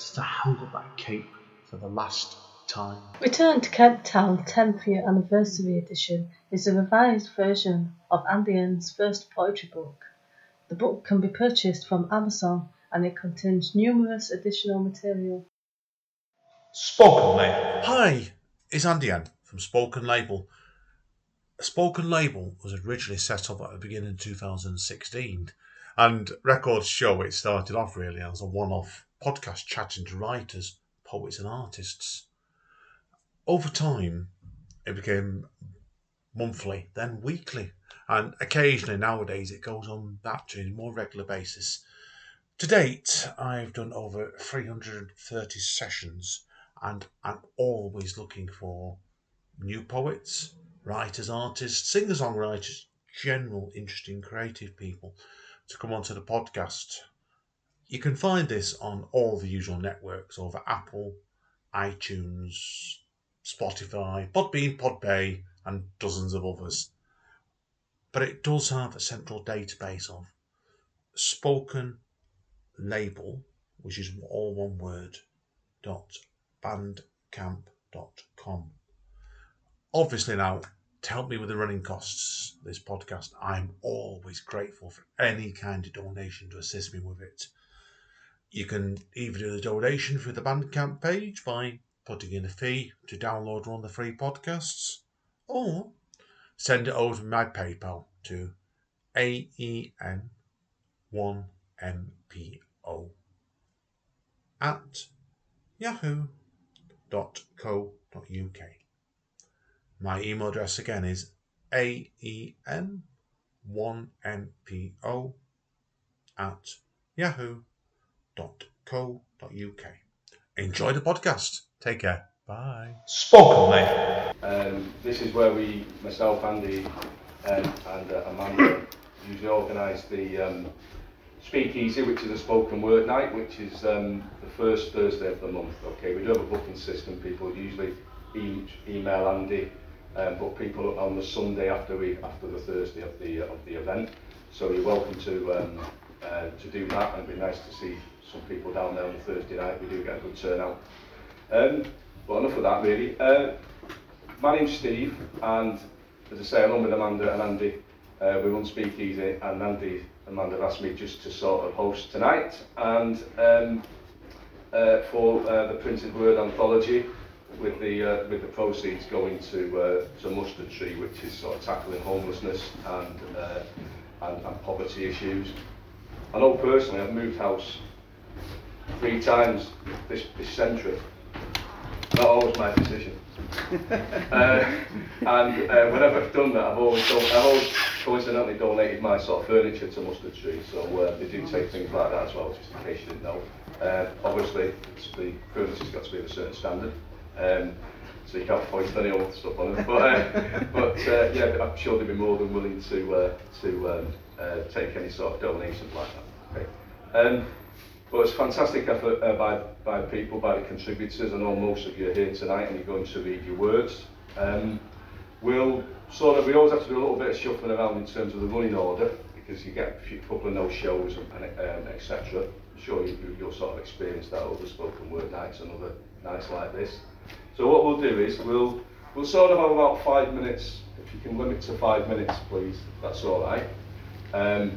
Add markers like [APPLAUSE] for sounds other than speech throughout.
since I held up that cape for the last time. Return to Kent Town 10th Year Anniversary Edition is a revised version of Andy N's first poetry book. The book can be purchased from Amazon and it contains numerous additional material. Spoken Label. Hi, it's Andy N from Spoken Label. Spoken Label was originally set up at the beginning of 2016, and records show it started off really as a one off podcast chatting to writers, poets, and artists. Over time, it became monthly, then weekly, and occasionally nowadays it goes on that to a more regular basis. To date, I've done over 330 sessions, and I'm always looking for new poets, writers, artists, singer songwriters, general interesting creative people to come onto the podcast. You can find this on all the usual networks over Apple, iTunes, Spotify, Podbean, Podbay, and dozens of others. But it does have a central database of spoken label, which is all one word, dot bandcamp.com. Obviously, now to help me with the running costs this podcast, I'm always grateful for any kind of donation to assist me with it. You can either do the donation through the Bandcamp page by putting in a fee to download one of the free podcasts, or send it over to my PayPal to AEN1MPO at yahoo.co.uk. My email address again is aen1npo at yahoo.co.uk. Enjoy the podcast. Take care. Bye. Spoken mate. Um, this is where we, myself, Andy, um, and uh, Amanda, usually organise the um, Speakeasy, which is a spoken word night, which is um, the first Thursday of the month. Okay, we do have a booking system. People usually e- email Andy, um, book people on the Sunday after we after the Thursday of the of the event. So you're welcome to um, uh, to do that, and it'd be nice to see some people down there on Thursday night. We do get a good turnout. Um, but enough of that, really. Uh, my name's Steve, and as I say, along with Amanda and Andy, uh, we run Speakeasy, and Andy Amanda asked me just to sort of host tonight, and um, uh, for uh, the printed word anthology, with the uh, with the proceeds going to uh, to Mustard Tree, which is sort of tackling homelessness and, uh, and and poverty issues. I know personally, I've moved house three times this this century. Not always my decision. [LAUGHS] uh, and uh, whenever I've done that, I've always done, I've always coincidentally donated my sort of furniture to Mustard Tree, so uh, they do take things like that as well, just in case you didn't know. Uh, obviously, the furniture's got to be of a certain standard, um, so you can't foist any old stuff on it. But, uh, but uh, yeah, I'm sure they'd be more than willing to uh, to um, uh, take any sort of donations like that. Okay. Um, but it's fantastic effort uh, by, by people, by the contributors. I know most of you are here tonight and you're going to read your words. Um, we'll sort of, we always have to do a little bit of shuffling around in terms of the running order because you get a few, couple of no shows and, and um, etc. I'm sure you, you'll sort of experience that over spoken word nights and other nights like this. So what we'll do is we'll, we'll sort of have about five minutes, if you can limit to five minutes please, that's all right. Um,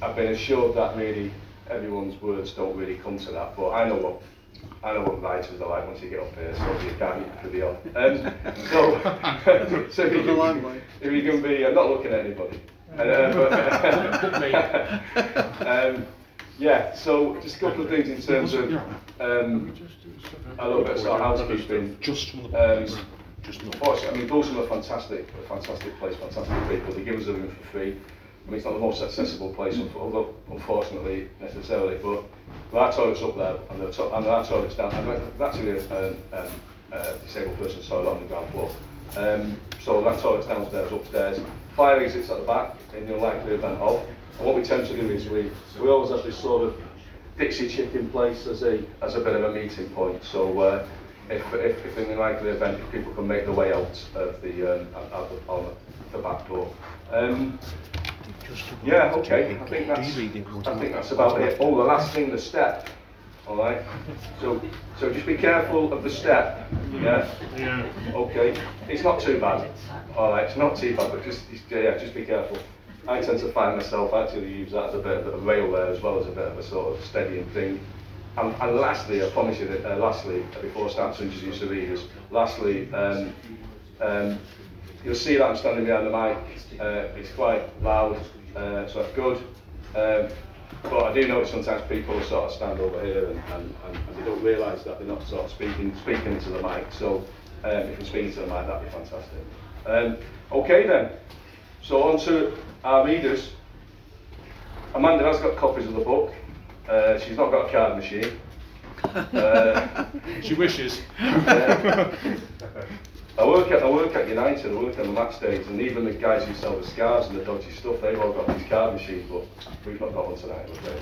I've been assured that really everyone's words don't really come to that, but I know what I know what writers are like once you get up here, so you can't eat for the off. Um, so, [LAUGHS] [LAUGHS] so if, you can, if you can be, I'm not looking at anybody. Um, [LAUGHS] um, yeah, so just a couple of things in terms of um, a little bit of sort of housekeeping. Just from the um, just not. I mean, Dawson are fantastic, a fantastic place, fantastic people. They give us a for free. I mean, it's not the most accessible place, unfortunately, necessarily, but there are toilets up there, and there are, to and there are toilets down. And that's actually a um, um, uh, disabled person's toilet on the ground floor. Um, so that toilet's downstairs, upstairs. Fire exits at the back, in the unlikely event of. And what we tend to do is we, we always have this sort of Dixie chick in place as a, as a bit of a meeting point. So uh, if, if, if in the likely event people can make their way out of the, um, out of, out the back door. Um, yeah, okay, I think that's, I think that's about it. Oh, the last thing, the step. All right. So, so just be careful of the step. Yeah. Yeah. Okay. It's not too bad. All right. It's not too bad, but just just- yeah, just be careful. I tend to find myself actually use that as a bit of a rail there as well as a bit of a sort of steadying thing. And, and lastly, I promise you that uh, lastly, before I start to introduce the readers, lastly, um, um, you'll see that I'm standing behind the mic. Uh, it's quite loud, uh, so that's good. Um, but I do notice sometimes people sort of stand over here and, and, and, and they don't realise that they're not sort of speaking speaking into the mic. So um, if you speak into the mic, that'd be fantastic. Um, okay then. So on to our readers. Amanda has got copies of the book. Uh, she's not got a card machine. [LAUGHS] Uh, She wishes. uh, [LAUGHS] I work at I work at United. I work on the match days, and even the guys who sell the scarves and the dodgy stuff, they've all got these card machines, but we've not got one tonight. Okay.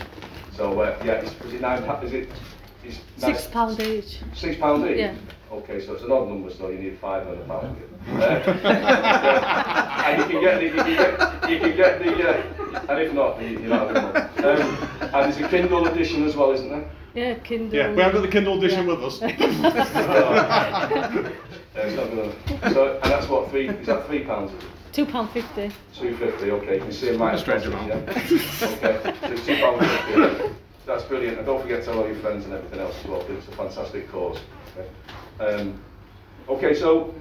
So uh, yeah, is, is it nine? pa- Is it? Is nine- Six pound each. Six pound each. Yeah. Okay, so it's an odd number, so you need five hundred pound. Uh, [LAUGHS] and you can get the you can get you can get the uh, and if not, you, you're not having one. Um, and there's a Kindle edition as well, isn't there? Yeah, Kindle. Yeah, we haven't got the Kindle edition Yeah. with us. [LAUGHS] [LAUGHS] Yeah, it's not gonna. So and that's what three? Is that three pounds? Is it? Two pound fifty. Two fifty, okay, you can see them right A strange amount. yeah. Okay, so two pound fifty, that's brilliant, and don't forget to tell all your friends and everything else as well, 'cause it's a fantastic cause. Okay, um, okay so,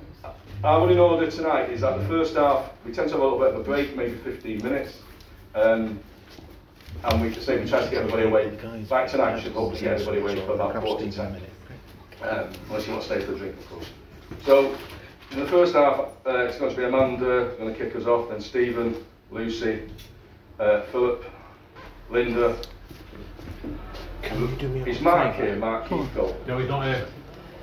our running order tonight is that the first half, we tend to have a little bit of a break, maybe fifteen minutes. Um, and we just say we try to get everybody away, back tonight should hopefully get everybody away for about quarter to ten. Um, unless you want to stay for a drink, of course. So, in the first half, uh, it's going to be Amanda going to kick us off, then Stephen, Lucy, uh, Philip, Linda. Can you do me a Is Mark favour? here? Mark Heathcote. No, he's not here.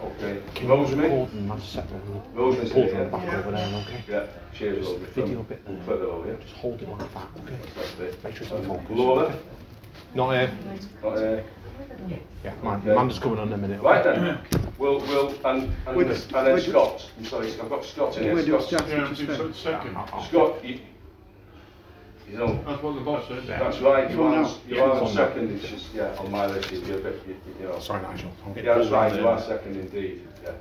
Okay. Can you Rosemary? record and I'll set Rosemary's recorder here, back yeah. over there, okay? Yeah, cheers, Rosemary. Video bit there. Put that over, yeah. Just hold it like that, okay? That's it. Make sure it's in focus. Laura? Not here. Not here. Yeah, man, Okay. Amanda's coming on in a minute. Right then, we'll, we'll, and, and, Wait, and then wait. Scott. I'm sorry, I've got Scott in Where here. do Scott, Jack Yeah, just it's a second. Scott, you, you know, That's what the boss said. That's right, you Come are, on you are on on second, it's just, yeah, on my list, you're a bit, you, you know. Sorry, Nigel. Yeah, that's right, you there. are second indeed, yeah.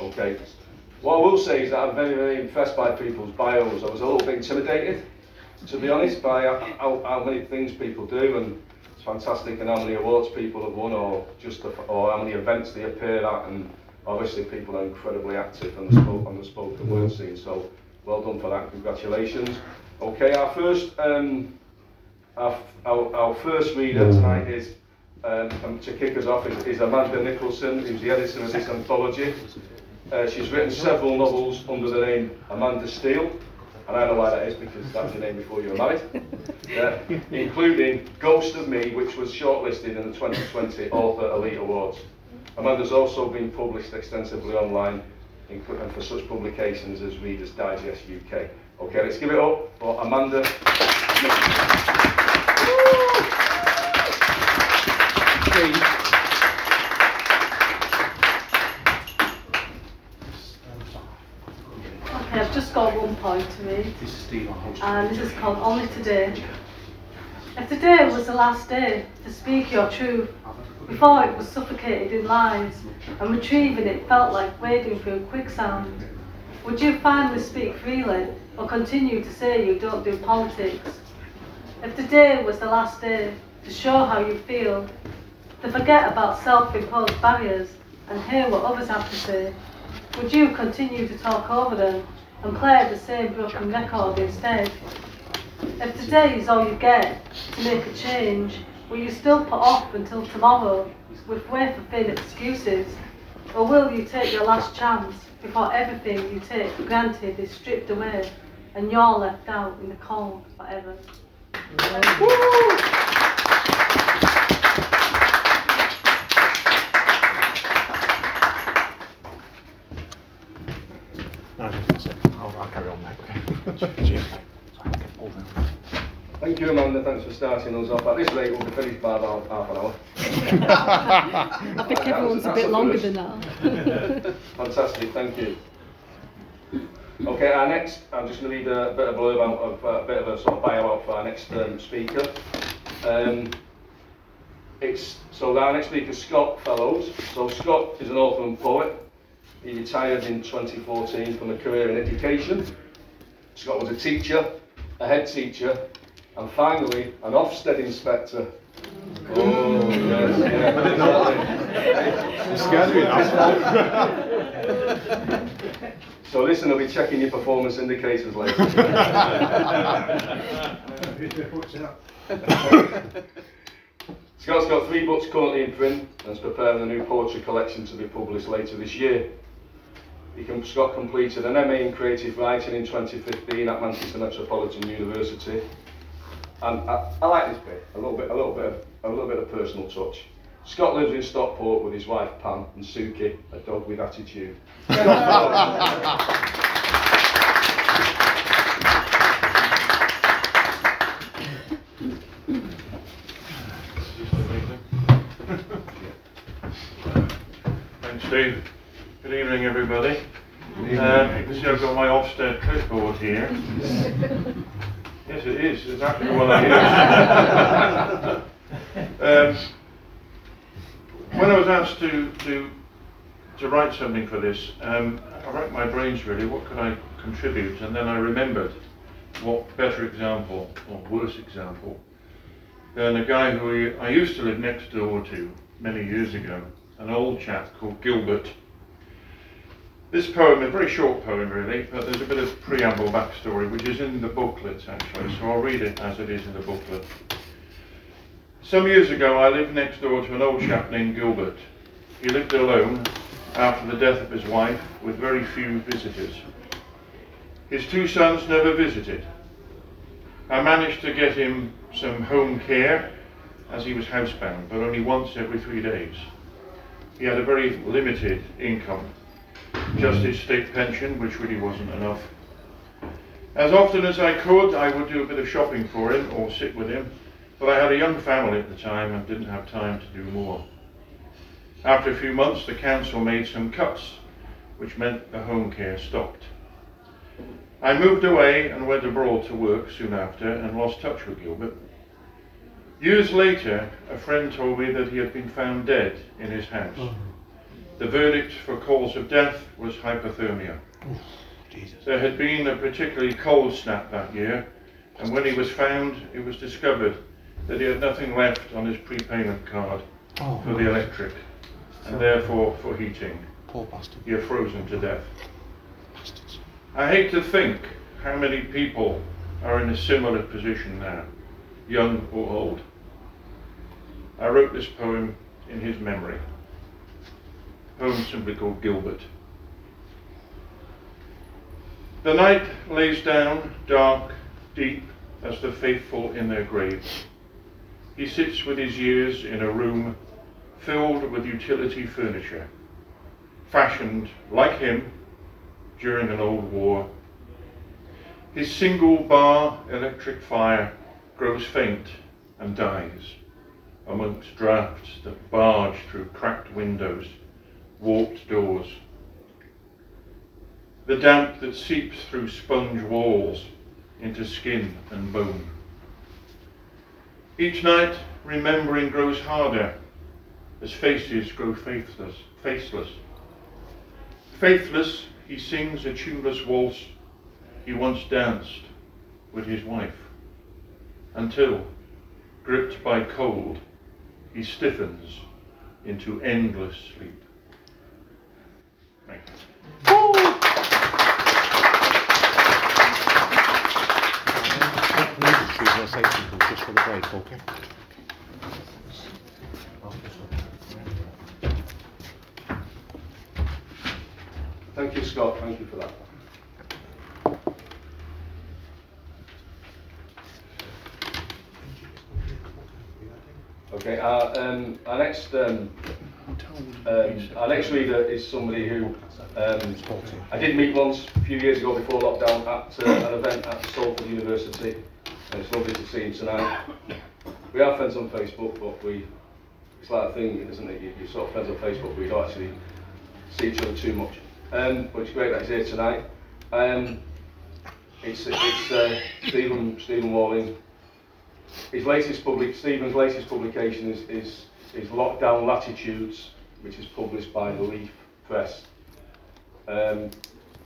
Okay. What I will say is that I'm very, very impressed by people's bios. I was a little bit intimidated, to be honest, by how, how many things people do and it's fantastic and how many awards people have won or just the, or how many events they appear at and obviously people are incredibly active on the, spoke, on the spoken word scene. So well done for that, congratulations. Okay, our first um, our, our, our first reader tonight is, um, um, to kick us off, is, is Amanda Nicholson, who's the editor of this anthology. Uh, she's written several novels under the name Amanda Steele, and I know why that is because that was your name before you were married, uh, including Ghost of Me, which was shortlisted in the 2020 Author Elite Awards. Amanda's also been published extensively online and for such publications as Reader's Digest UK. Okay, let's give it up for Amanda. Okay, I've just got one point to read. This is Steve, our host. and this is called Only Today. If today was the last day to speak your truth, before it was suffocated in lies, and retrieving it felt like wading through quicksand, would you finally speak freely, or continue to say you don't do politics? If today was the last day to show how you feel, to forget about self-imposed barriers and hear what others have to say, would you continue to talk over them and play the same broken record instead? If today is all you get to make a change, will you still put off until tomorrow with wafer thin excuses? Or will you take your last chance before everything you take for granted is stripped away and you're left out in the cold forever. No, that's it. I'll, I'll carry on, mate. Cheers, mate. Sorry, okay, hold on. Thank you, Amanda. Thanks for starting us off. At this rate, we'll be finished by about half an hour. I think everyone's a bit longer than that. [LAUGHS] Fantastic, thank you. Okay, our next, I'm just going to read a bit of blurb out of uh, a bit of a sort of bio out for our next um, speaker. Um, it's so our next speaker is Scott Fellows. So Scott is an author and poet. He retired in 2014 from a career in education. Scott was a teacher, a head teacher, and finally an Ofsted inspector. Oh yes, yeah, exactly. You scared me now. So listen, I'll be checking your performance indicators later. [LAUGHS] Scott's got three books currently in print and is preparing a new poetry collection to be published later this year. He com- Scott completed an MA in creative writing in 2015 at Manchester Metropolitan University. And I, I like this bit, a little bit, a little bit, of, a little bit of personal touch. Scott lives in Stockport with his wife Pam and Suki, a dog with attitude. Thanks, Steve. Good evening, everybody. Um, you can see I've got my Ofsted clipboard here. [LAUGHS] Yes, it is. It's actually one I use. [LAUGHS] um, when I was asked to, to, to write something for this, um, I racked my brains really. What could I contribute? And then I remembered what better example or worse example than a guy who I used to live next door to many years ago, an old chap called Gilbert. This poem, a very short poem really, but there's a bit of preamble backstory which is in the booklet actually, so I'll read it as it is in the booklet. Some years ago I lived next door to an old chap named Gilbert. He lived alone after the death of his wife with very few visitors. His two sons never visited. I managed to get him some home care as he was housebound, but only once every three days. He had a very limited income, just his state pension, which really wasn't enough. As often as I could, I would do a bit of shopping for him or sit with him, but I had a young family at the time and didn't have time to do more. After a few months, the council made some cuts, which meant the home care stopped. I moved away and went abroad to work soon after and lost touch with Gilbert. Years later, a friend told me that he had been found dead in his house. Mm-hmm. The verdict for cause of death was hypothermia. Jesus. There had been a particularly cold snap that year, and when he was found, it was discovered that he had nothing left on his prepayment card Oh, for the electric, and therefore for heating. poor bastard. He had frozen to death. Bastards. I hate to think how many people are in a similar position now, young or old. I wrote this poem in his memory. Poem simply called Gilbert. The night lays down dark, deep as the faithful in their graves. He sits with his years in a room filled with utility furniture, fashioned like him during an old war. His single bar electric fire grows faint and dies amongst drafts that barge through cracked windows, warped doors. The damp that seeps through sponge walls into skin and bone. Each night, remembering grows harder as faces grow faithless, faceless. Faithless, he sings a tuneless waltz he once danced with his wife, until, gripped by cold, he stiffens into endless sleep. Thank you, Scott. Thank you for that. Okay, our, um, our next um, um, our next reader is somebody who um, I did meet once a few years ago before lockdown at uh, an event at Salford University. And it's lovely to see him tonight. We are friends on Facebook, but we it's like a thing, isn't it? You, you're sort of friends on Facebook, but you don't actually see each other too much. Um, but it's great that he's here tonight. Um, it's it's uh, Stephen Stephen Walling. His latest public Stephen's latest publication is is is Lockdown Latitudes, which is published by the Leaf Press. Um,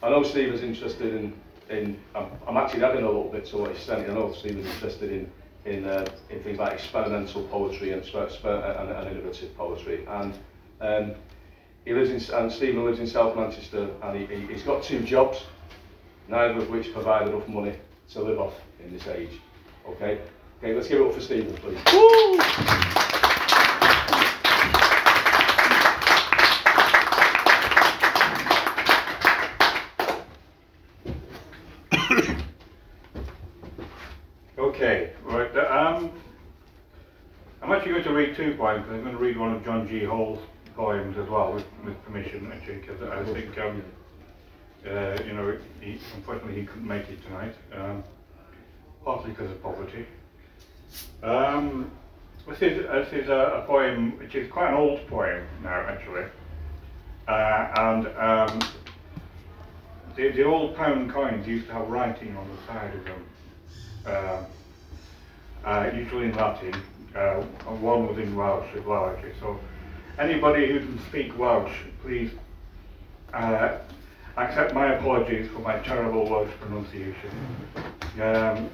I know Stephen's interested in in. I'm, I'm actually adding a little bit to what he's saying. I know Stephen's interested in in uh, in things like experimental poetry and, spe- and, and innovative poetry and. Um, he lives in, and Stephen lives in South Manchester, and he, he, he's got two jobs, neither of which provide enough money to live off in this age. Okay? Okay, let's give it up for Stephen, please. Okay, right. uh, Um, I'm actually going to read two poems. I'm going to read one of John G. Hall's poems as well, with, with permission, actually, because I think, um, uh, you know, he, unfortunately he couldn't make it tonight, um, partly because of poverty. Um, this is, this is a, a poem which is quite an old poem now, actually. Uh, and um, the, the old pound coins used to have writing on the side of them usually in Latin, uh, and one was in Welsh as well. So anybody who can speak Welsh, please uh, accept my apologies for my terrible Welsh pronunciation. Um,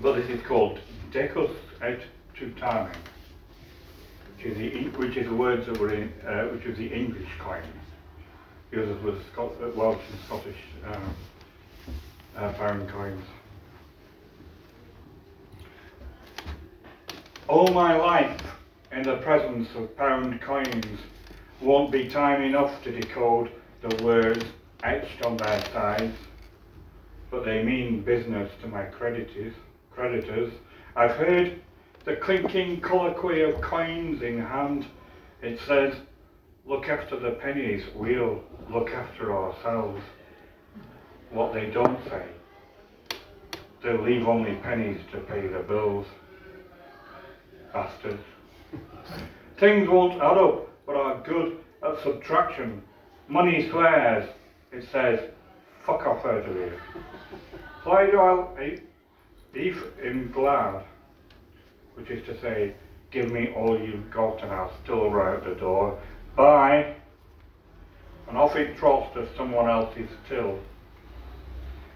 but this is called Decus et Tutamen, which is the which is the words that were in uh, which was the English coin. The others were uh, Welsh and Scottish um, uh, coins. All my life in the presence of pound coins won't be time enough to decode the words etched on their sides, but they mean business to my creditors. Creditors, I've heard the clinking colloquy of coins in hand. It says, "Look after the pennies, we'll look after ourselves." What they don't say, they'll leave only pennies to pay the bills. Bastards. [LAUGHS] Things won't add up, but are good at subtraction. Money swears, it says, fuck off out of here. Why do I beef in glad, which is to say, give me all you've got and I'll still out the door. Bye. And off it trots to someone else's till.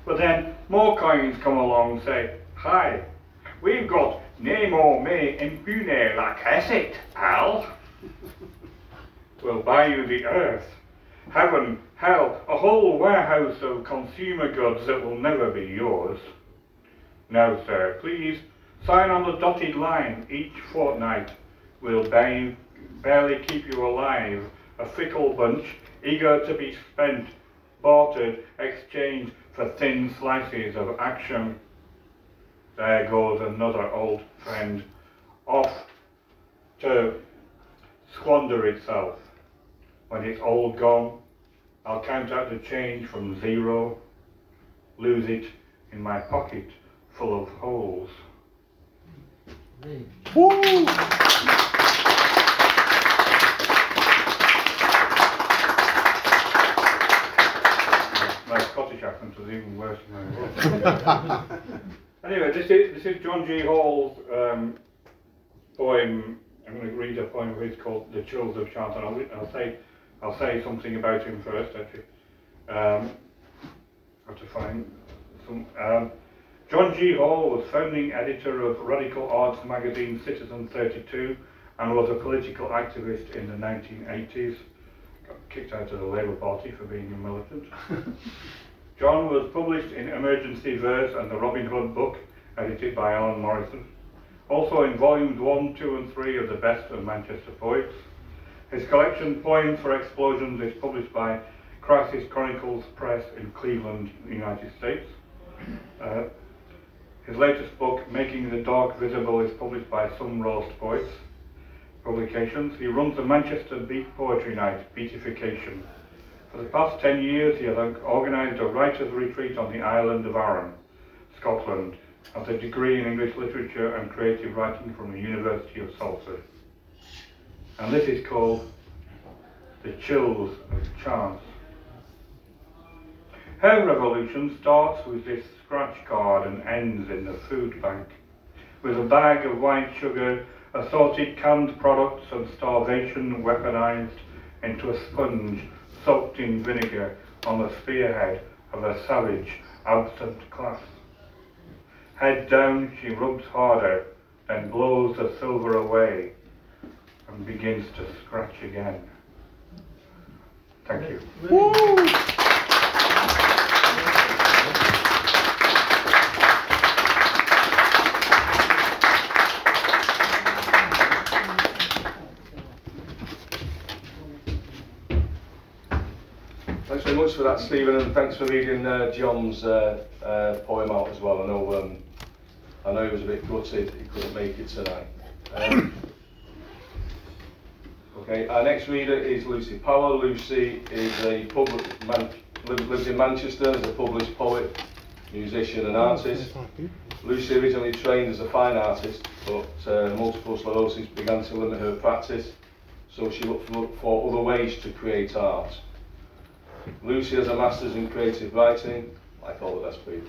But then more coins come along and say, Hi, we've got Nemo me impune lacessit, pal. we'll buy you the earth, heaven, hell, a whole warehouse of consumer goods that will never be yours. Now, sir, please sign on the dotted line each fortnight. We'll ba- barely keep you alive, a fickle bunch, eager to be spent, bartered, exchanged for thin slices of action. There goes another old friend, off to squander itself. When it's all gone, I'll count out the change from zero, lose it in my pocket full of holes. My Scottish accent was even worse than [LAUGHS] anyway, this is, this is John G. Hall's um, poem. I'm going to read a poem of his called "The Chills of Charlton." I'll, I'll say I'll say something about him first. Actually, um, have to find some. Um, John G. Hall was founding editor of radical arts magazine Citizen 32 and was a political activist in the 1980s. Got kicked out of the Labour Party for being a militant. [LAUGHS] John was published in Emergency Verse and the Robin Hood book, edited by Alan Morrison. Also in volumes 1, 2, and 3 of the Best of Manchester Poets. His collection, Poems for Explosions, is published by Crisis Chronicles Press in Cleveland, United States. Uh, His latest book, Making the Dark Visible, is published by Some Roast Poets Publications. He runs the Manchester Beat Poetry Night, Beatification. For the past 10 years, he has organised a writer's retreat on the island of Arran, Scotland, has a degree in English literature and creative writing from the University of Salford. And this is called The Chills of Chance. Her revolution starts with this scratch card and ends in the food bank, with a bag of white sugar, assorted canned products, and starvation weaponized into a sponge soaked in vinegar on the spearhead of a savage, absent class. Head down, she rubs harder, then blows the silver away and begins to scratch again. Thank you. Thanks very much for that, Stephen, and thanks for reading uh, John's uh, uh, poem out as well. I know, um, I know he was a bit gutted he couldn't make it tonight. Um, [COUGHS] okay, our next reader is Lucy Power. Lucy is a public man, lives, in Manchester as a published poet, musician, and artist. Lucy originally trained as a fine artist, but uh, multiple sclerosis began to limit her practice, so she looked for other ways to create art. Lucy has a master's in creative writing, like all the best people.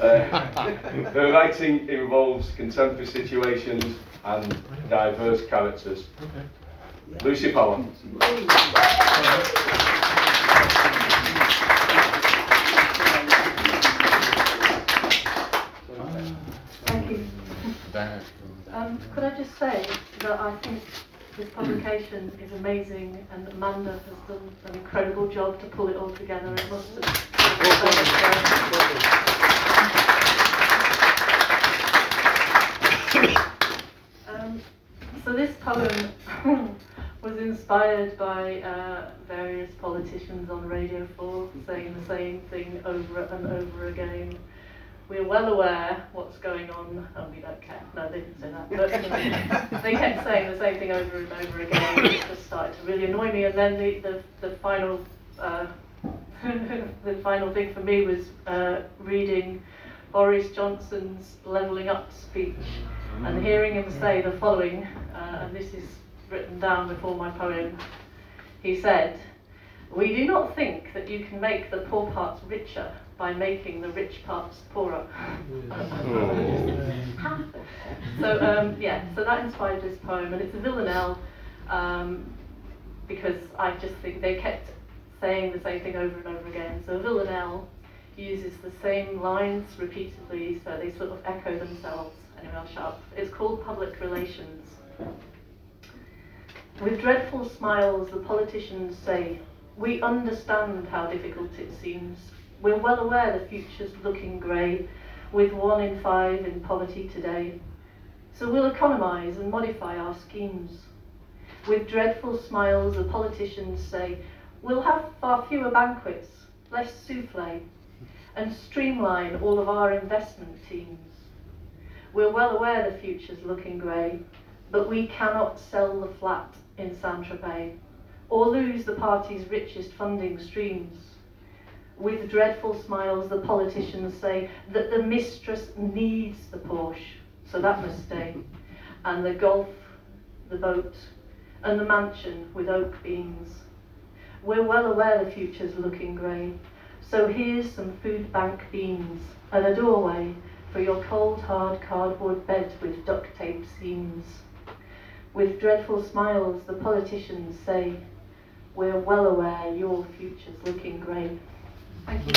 Uh, [LAUGHS] her writing involves contemporary situations and diverse characters. Lucy Power. Thank you. Um, could I just say that I think this publication is amazing and Amanda has done an incredible job to pull it all together. It must have um, so this poem [LAUGHS] was inspired by uh, various politicians on Radio 4 saying the same thing over and over again we're well aware what's going on and we don't care. No, they didn't say that. But [LAUGHS] they kept saying the same thing over and over again. And it just started to really annoy me. And then the, the, the final uh, [LAUGHS] the final thing for me was uh, reading Boris Johnson's levelling up speech and hearing him say the following, uh, and this is written down before my poem. He said, We do not think that you can make the poor parts richer by making the rich parts poorer. so um, yeah, so that inspired this poem, and it's a villanelle um, because I just think they kept saying the same thing over and over again. So a villanelle uses the same lines repeatedly, so they sort of echo themselves. Anyway, I'll shut up. It's called public relations. With dreadful smiles, the politicians say, We understand how difficult it seems we're well aware the future's looking grey, with one in five in poverty today. So we'll economise and modify our schemes. With dreadful smiles, the politicians say, we'll have far fewer banquets, less souffle, and streamline all of our investment teams. We're well aware the future's looking grey, but we cannot sell the flat in Saint-Tropez or lose the party's richest funding streams. With dreadful smiles, the politicians say that the mistress needs the Porsche, so that must stay, and the golf, the boat, and the mansion with oak beams. We're well aware the future's looking grey, so here's some food bank beans and a doorway for your cold hard cardboard bed with duct tape seams. With dreadful smiles, the politicians say, We're well aware your future's looking grey. Thank you.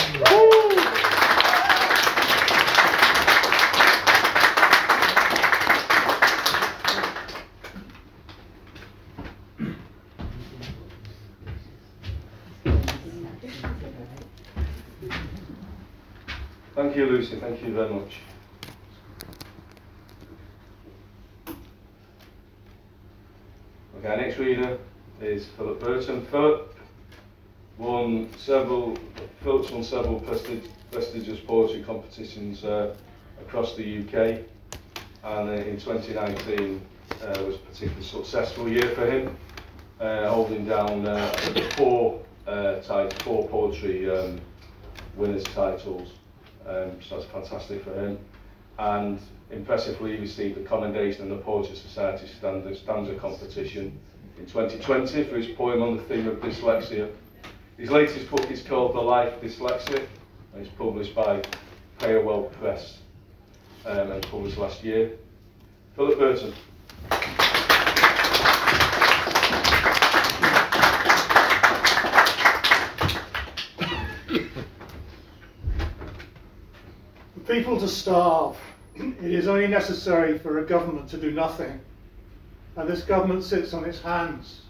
Lucy. Thank you very much. Okay, our next reader is Philip Burton. Philip won several, Philip's won several prestig- prestigious poetry competitions uh, across the UK. And in 2019 uh, was a particularly successful year for him, uh, holding down uh, four uh, four poetry um, winners titles. Um, so that's fantastic for him. And impressively, he received the commendation in the Poetry Society stanza, stanza competition in 2020 for his poem on the theme of dyslexia. His latest book is called The Life Dyslexic and it's published by Paywell Press um, and published last year. Philip Burton. For people to starve, it is only necessary for a government to do nothing, and this government sits on its hands.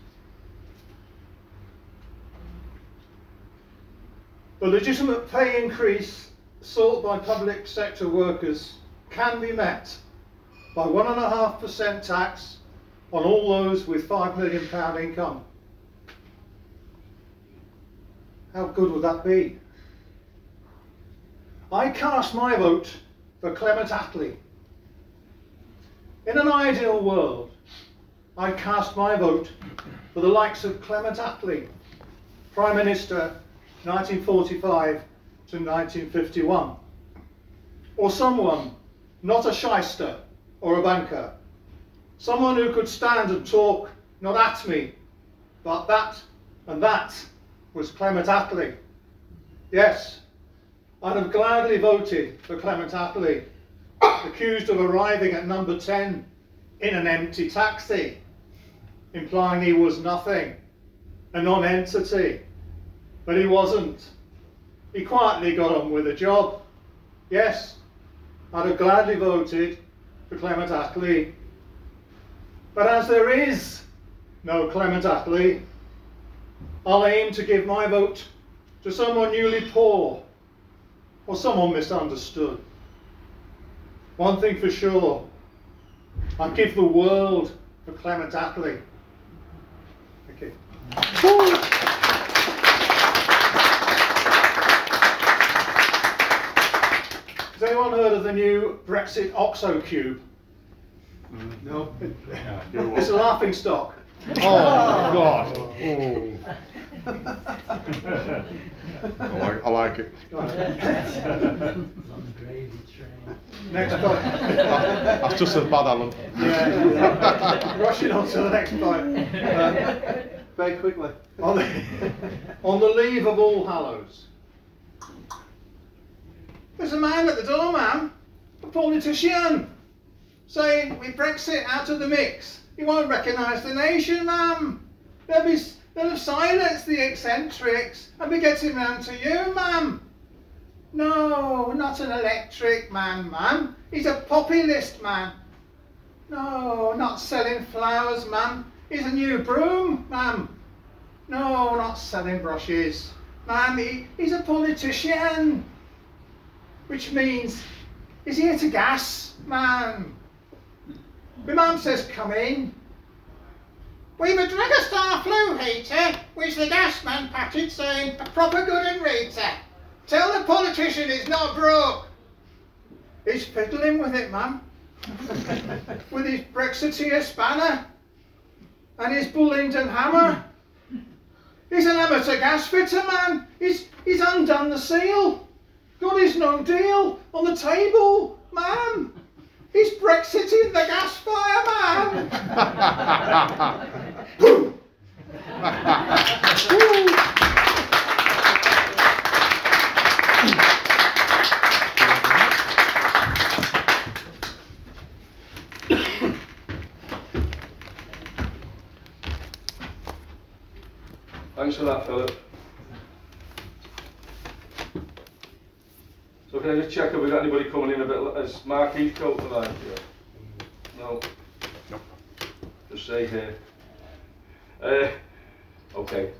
The legitimate pay increase sought by public sector workers can be met by 1.5% tax on all those with £5 million income. How good would that be? I cast my vote for Clement Attlee. In an ideal world, I cast my vote for the likes of Clement Attlee, Prime Minister 1945 to 1951, or someone not a shyster or a banker, someone who could stand and talk not at me, but that and that was Clement Attlee. Yes, I'd have gladly voted for Clement Attlee, accused of arriving at number 10 in an empty taxi, implying he was nothing, a non-entity. But he wasn't. He quietly got on with the job. Yes, I'd have gladly voted for Clement Attlee. But as there is no Clement Attlee, I'll aim to give my vote to someone newly poor or someone misunderstood. One thing for sure, I'd give the world for Clement Attlee. Thank you. Has anyone heard of the new Brexit Oxo Cube? No. [LAUGHS] [LAUGHS] It's a laughing stock. Oh, God. [LAUGHS] I like, I like it. Next point. That's just as bad, Alan. Yeah. Rushing on to the next point. Uh, Very quickly. on, the, on the leave of All Hallows. There's a man at the door, ma'am, a politician, saying with Brexit out of the mix, he won't recognise the nation, ma'am. They'll be they'll have silenced the eccentrics and be getting round to you, ma'am. No, not an electric man, ma'am. He's a populist man. No, not selling flowers, ma'am. He's a new broom, ma'am. No, not selling brushes. Ma'am, he, he's a politician. Which means he's here to gas, man. My mum says, come in. We've a Dragastar flue heater, which the gas man patted saying, a proper good and reader. Tell the politician he's not broke. He's fiddling with it, ma'am. [LAUGHS] with his Brexiteer spanner and his Bullingdon hammer. He's an amateur gas fitter, man. He's, he's undone the seal. Got his no deal on the table, man. He's Brexiting the gas fire, man. Thanks for that, Philip. So can I just check if we've got anybody coming in a bit, has Mark Heathcote tonight? No? Nope. Just say here. Uh, okay,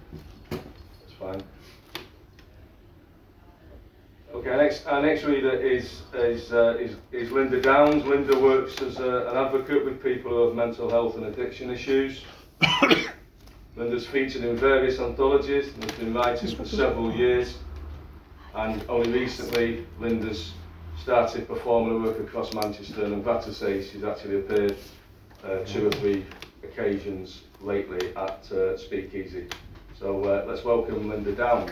that's fine. Okay, our next, our next reader is, is, uh, is, is Linda Downs. Linda works as a, an advocate with people who have mental health and addiction issues. [COUGHS] Linda's featured in various anthologies and has been writing for several years. And only recently, Linda's started performing her work across Manchester and I'm glad to say she's actually appeared uh, two or three occasions lately at uh, Speakeasy. So uh, let's welcome Linda Downs.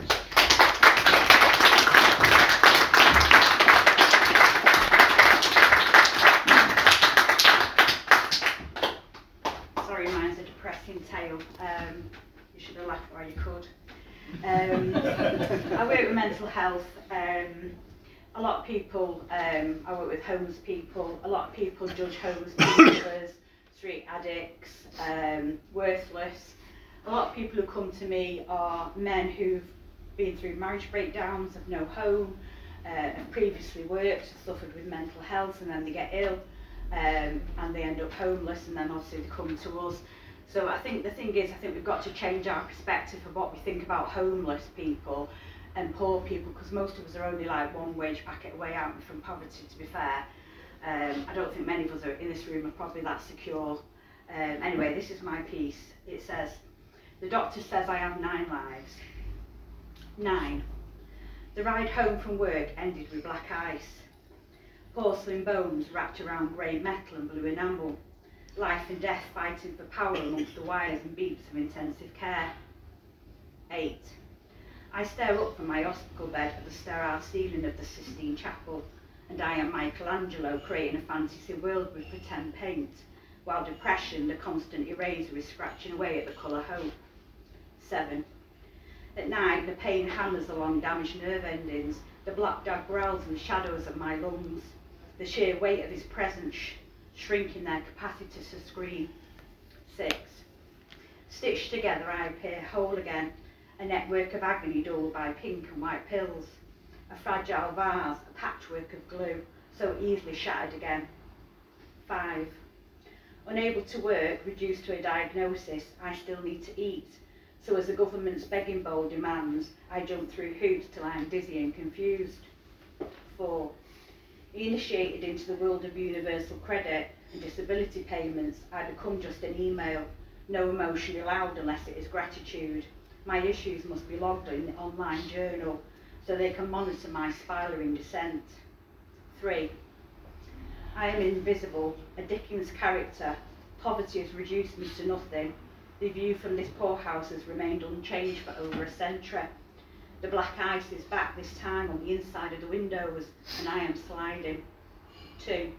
Sorry, mine's a depressing tale. Um, you should have laughed while you could. Um, I work with mental health. Um, a lot of people, um, I work with homeless people. A lot of people judge homeless people [COUGHS] as street addicts, um, worthless. A lot of people who come to me are men who've been through marriage breakdowns, have no home, uh, have previously worked, suffered with mental health, and then they get ill um, and they end up homeless, and then obviously they come to us. So I think the thing is, I think we've got to change our perspective of what we think about homeless people and poor people, because most of us are only like one wage packet away out from poverty, to be fair. Um, I don't think many of us are in this room are probably that secure. Um, anyway, this is my piece. It says, the doctor says I have nine lives. Nine. The ride home from work ended with black ice. Porcelain bones wrapped around grey metal and blue enamel. Life and death fighting for power amongst the wires and beeps of intensive care. Eight. I stare up from my hospital bed at the sterile ceiling of the Sistine Chapel, and I am Michelangelo creating a fantasy world with pretend paint, while depression, the constant eraser, is scratching away at the colour hope. Seven. At night, the pain hammers along damaged nerve endings, the black dog growls in the shadows of my lungs, the sheer weight of his presence sh- shrinking their capacity to scream. Six. Stitched together, I appear whole again, a network of agony dulled by pink and white pills, a fragile vase, a patchwork of glue, so easily shattered again. Five. Unable to work, reduced to a diagnosis, I still need to eat. So as the government's begging bowl demands, I jump through hoops till I am dizzy and confused. Four. Initiated into the world of universal credit and disability payments, I become just an email, no emotion allowed unless it is gratitude. My issues must be logged in the online journal so they can monitor my spiraling descent. Three. I am invisible, a Dickens character. Poverty has reduced me to nothing. The view from this poorhouse has remained unchanged for over a century. The black ice is back this time on the inside of the windows, and I am sliding. Two.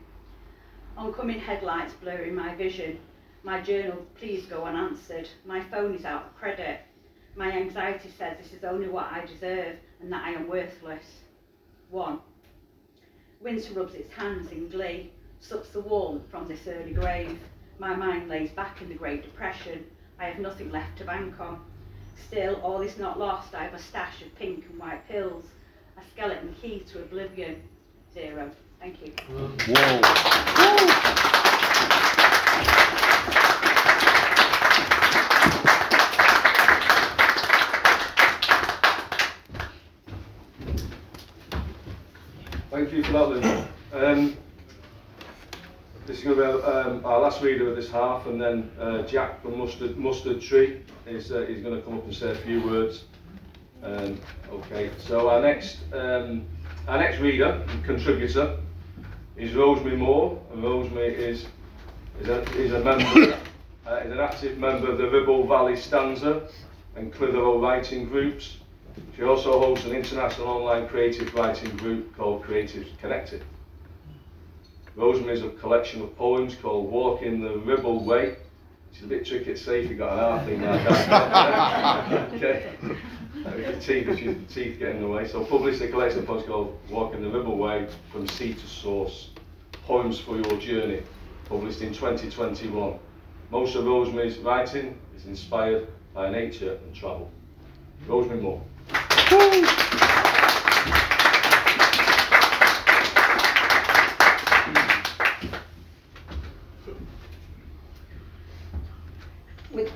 Oncoming headlights blurring my vision. My journal, please go unanswered. My phone is out of credit. My anxiety says this is only what I deserve and that I am worthless. One. Winter rubs its hands in glee, sucks the warmth from this early grave. My mind lays back in the Great Depression. I have nothing left to bank on. Still, all is not lost. I have a stash of pink and white pills, a skeleton key to oblivion. Zero. Thank you. Thank you for that, Um, this is going to be um, our last reader of this half, and then uh, Jack from Mustard, Mustard Tree is uh, is going to come up and say a few words. Um, okay, so our next um, our next reader and contributor is Rosemary Moore, and Rosemary is is a, is a member uh, is an active member of the Ribble Valley Stanza and Clitheroe Writing Groups. She also hosts an international online creative writing group called Creatives Connected. Rosemary is a collection of poems called Walking the Ribble Way. It's a bit tricky to say if you've got an R thing like that. [LAUGHS] okay. Your teeth, if your teeth get in the way. So published a collection of poems called Walking the Ribble Way from Sea to Source. Poems for Your Journey, published in 2021. Most of Rosemary's writing is inspired by nature and travel. Rosemary Moore. With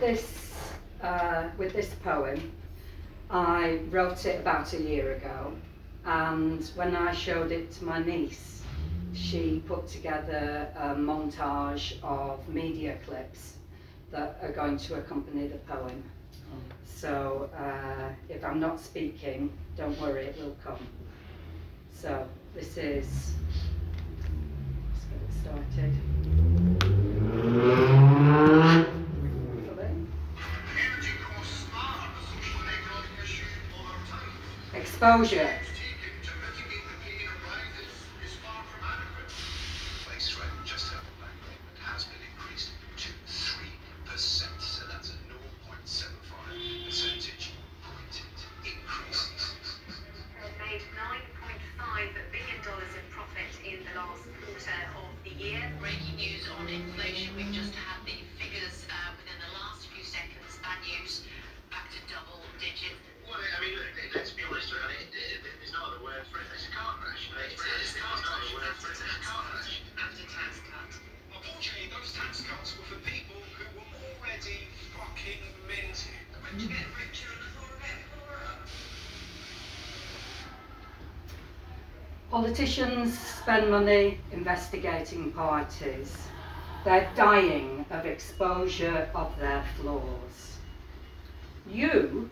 this, uh, with this poem, I wrote it about a year ago, and when I showed it to my niece, she put together a montage of media clips that are going to accompany the poem. So uh, if I'm not speaking, don't worry, it will come. So this is, let's get it started. Exposure. Politicians spend money investigating parties. They're dying of exposure of their flaws. You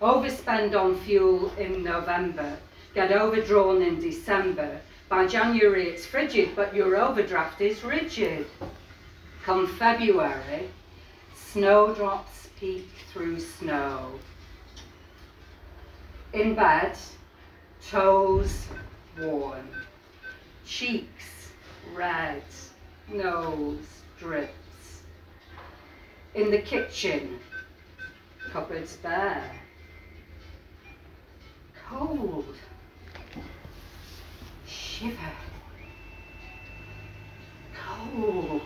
overspend on fuel in November, get overdrawn in December. By January it's frigid, but your overdraft is rigid. Come February, snowdrops peek through snow. In bed, toes worn, cheeks red, nose drips. In the kitchen, cupboards bare. Cold, shiver, cold.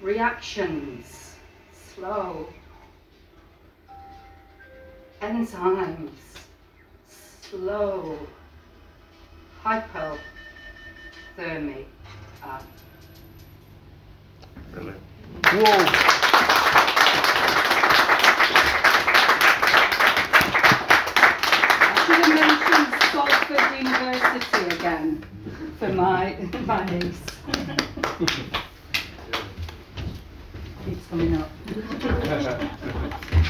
Reactions, slow. Enzymes, slow. Hypothermia. Brilliant. I should have mentioned Salford University again for my, [LAUGHS] my niece. [LAUGHS] Keeps coming up.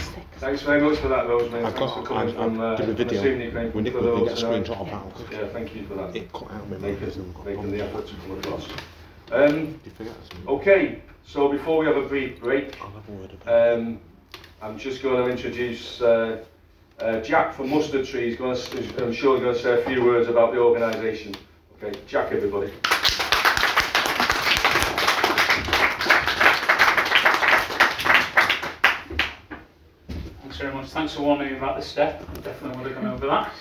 [LAUGHS] Thanks very much for that, Rosemary. I've Thanks got- for coming I've- from. I've Uh, done a video. You came When Nick for get a screenshot of that. Yeah, thank you for that. It cut out my Making, memories. making the effort to come across. Um, okay, so before we have a brief break, um, I'm just going to introduce uh, uh, Jack from Mustard Tree. He's going to, I'm sure he's going to say a few words about the organisation. Okay, Jack, everybody. Much. Thanks for warning me about this step. I definitely would have gone over that.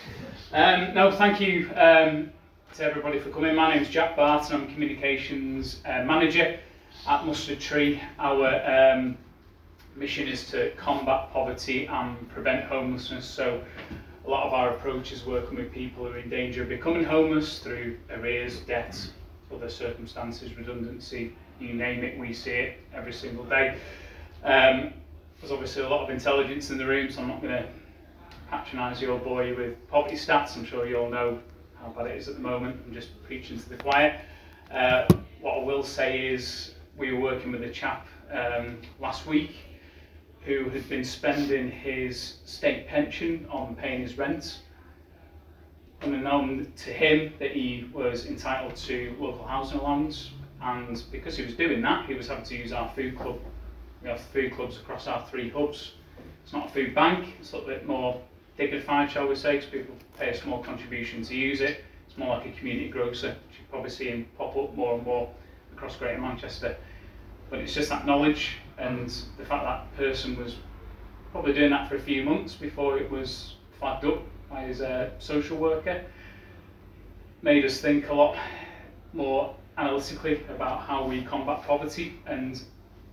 Um, no, thank you um, to everybody for coming. My name's Jack Barton. I'm Communications uh, Manager at Mustard Tree. Our um, mission is to combat poverty and prevent homelessness. So a lot of our approach is working with people who are in danger of becoming homeless through arrears, debts, other circumstances, redundancy, you name it, we see it every single day. Um, there's obviously a lot of intelligence in the room, so I'm not going to patronise your boy with poverty stats. I'm sure you all know how bad it is at the moment. I'm just preaching to the choir. Uh, what I will say is we were working with a chap um, last week who had been spending his state pension on paying his rent. Unknown to him that he was entitled to local housing allowance, and because he was doing that, he was having to use our food club. We have food clubs across our three hubs. It's not a food bank, it's a little bit more dignified, shall we say, because people pay a small contribution to use it. It's more like a community grocer, which you're probably seeing pop up more and more across Greater Manchester. But it's just that knowledge and the fact that person was probably doing that for a few months before it was flagged up by his uh, social worker made us think a lot more analytically about how we combat poverty and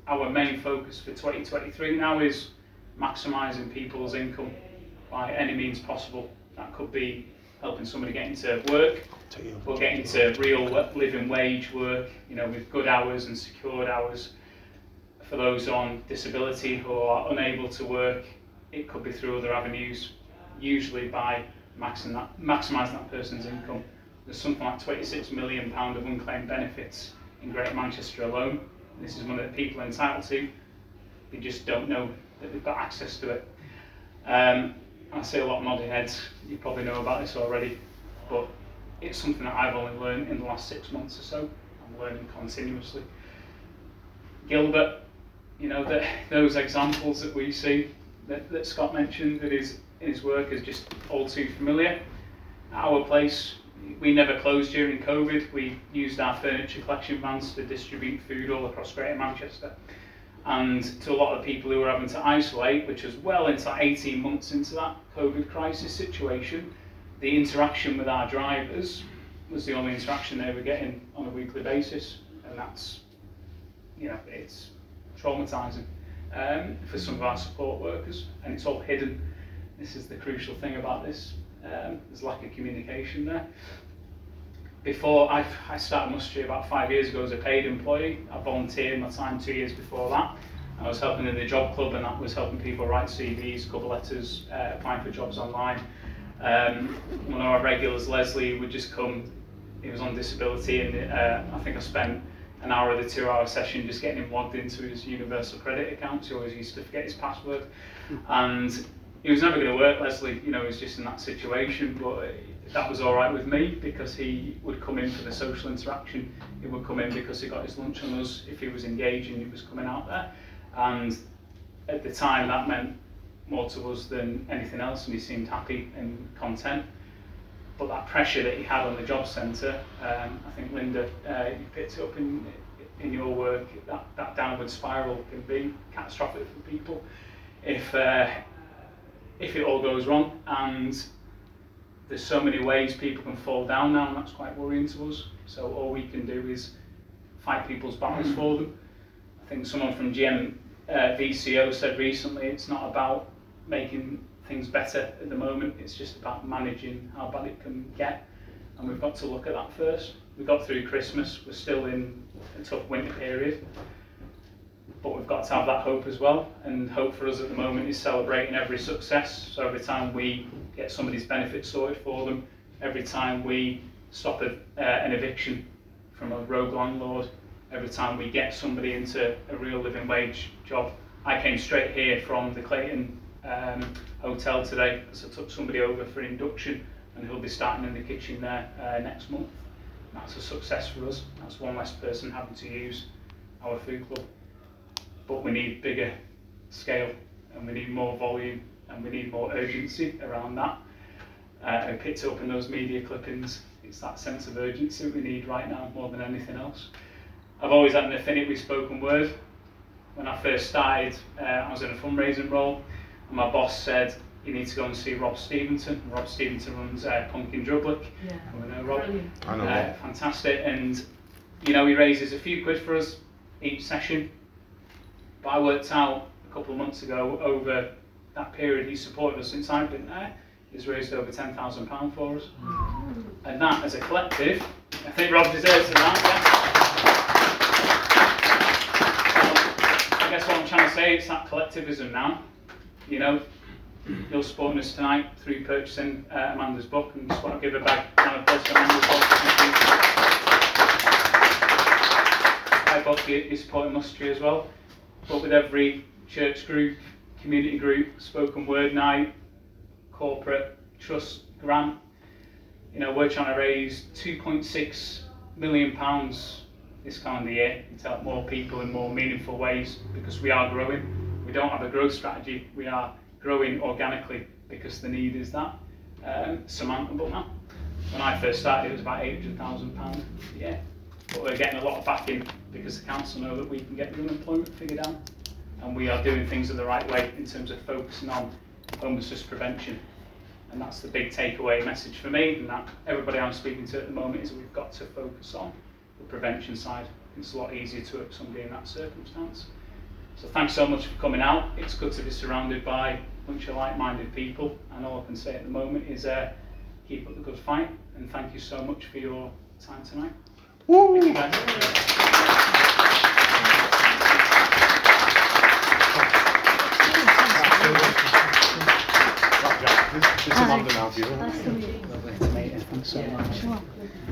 our main focus for 2023 now is maximising people's income by any means possible. That could be helping somebody get into work or get into real living wage work, you know, with good hours and secured hours. For those on disability who are unable to work, it could be through other avenues, usually by that, maximising that person's income. There's something like £26 million of unclaimed benefits in Greater Manchester alone. This is money that people are entitled to. They just don't know that they've got access to it. Um, I see a lot of nodding heads. You probably know about this already, but it's something that I've only learned in the last six months or so. I'm learning continuously. Gilbert, you know, those examples that we see that, that Scott mentioned that is in his work is just all too familiar. Our place, we never closed during COVID. We used our furniture collection vans to distribute food all across Greater Manchester. And to a lot of people who were having to isolate, which was well into 18 months into that COVID crisis situation, the interaction with our drivers was the only interaction they were getting on a weekly basis. And that's, you know, it's traumatizing um, for some of our support workers, and it's all hidden. This is the crucial thing about this. Um, there's lack of communication there. Before I, I started Mustry about five years ago as a paid employee, I volunteered my time two years before that. I was helping in the job club, and that was helping people write CVs, cover letters, uh, applying for jobs online. Um, one of our regulars, Leslie, would just come. He was on disability, and uh, I think I spent an hour of the two-hour session just getting him logged into his Universal Credit account. He always used to forget his password, and he was never going to work. Leslie, you know, he was just in that situation, but that was all right with me because he would come in for the social interaction. He would come in because he got his lunch on us. If he was engaging, he was coming out there, and at the time that meant more to us than anything else, and he seemed happy and content. But that pressure that he had on the job centre, um, I think Linda, uh, you picked it up in in your work. That, that downward spiral can be catastrophic for people if uh, if it all goes wrong. And there's so many ways people can fall down now, and that's quite worrying to us. So all we can do is fight people's battles for them. I think someone from GM uh, VCO said recently, it's not about making things better at the moment. It's just about managing how bad it can get, and we've got to look at that first. We got through Christmas. We're still in a tough winter period, but we've got to have that hope as well. And hope for us at the moment is celebrating every success. So every time we get somebody's benefits sorted for them, every time we stop a, uh, an eviction from a rogue landlord, every time we get somebody into a real living wage job. I came straight here from the Clayton um, hotel today, so I took somebody over for induction, and he'll be starting in the kitchen there uh, next month. That's a success for us. That's one less person having to use our food club. But we need bigger scale, and we need more volume, and we need more urgency around that. Uh, I picked up in those media clippings. It's that sense of urgency we need right now more than anything else. I've always had an affinity with spoken word. When I first started, uh, I was in a fundraising role, and my boss said, you need to go and see Rob Stevenson. Rob Stevenson runs uh, Punk in Drublic. Yeah. We know Rob. Brilliant. I know Uh, Rob. fantastic. And, you know, he raises a few quid for us each session. But I worked out a couple of months ago, over that period he supported us since I've been there, he's raised over £10,000 for us. And that, as a collective, I think Rob deserves that, yeah. So, I guess what I'm trying to say is that collectivism now, you know, you're supporting us tonight through purchasing uh, Amanda's book, and just want to give a big round of applause to Amanda's book. My book, you're supporting Mustry as well, but with every church group, community group, spoken word night, corporate trust grant, you know, we're trying to raise 2.6 million pounds this calendar year to help more people in more meaningful ways because we are growing. We don't have a growth strategy. We are growing organically because the need is that um, surmountable now. When I first started, it was about 800,000 pounds a year, but we're getting a lot of backing because the council know that we can get the unemployment figure down, and we are doing things in the right way in terms of focusing on homelessness prevention. And that's the big takeaway message for me, and that everybody I'm speaking to at the moment is we've got to focus on the prevention side. It's a lot easier to help somebody in that circumstance. So thanks so much for coming out. It's good to be surrounded by a bunch of like-minded people, and all I can say at the moment is uh, keep up the good fight, and thank you so much for your time tonight. Thank you guys. This is Amanda now, viewer. Nice to meet you. Lovely to meet you. Thanks so much.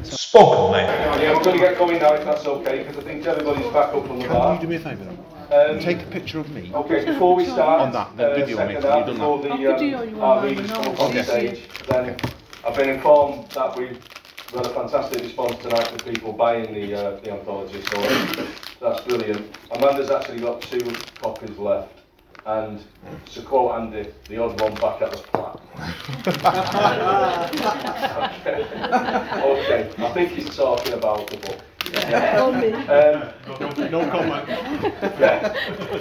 Spoken, mate. Yeah, I'm going to get going now if that's okay, because I think everybody's back up from the bar. Can you do me a favour? Um, Take a picture of me. Okay, before we start, On that, the uh, video, second mate, half, you've done before that. the, video um, you our online readers and come up on see stage, then I've been informed that we we had a fantastic response tonight for people buying the uh, the anthology, so that's brilliant. Amanda's actually got two copies left, and to quote Andy, the odd one back at the flat. [LAUGHS] okay. okay, I think he's talking about the book. Only. Um, No comment. yeah.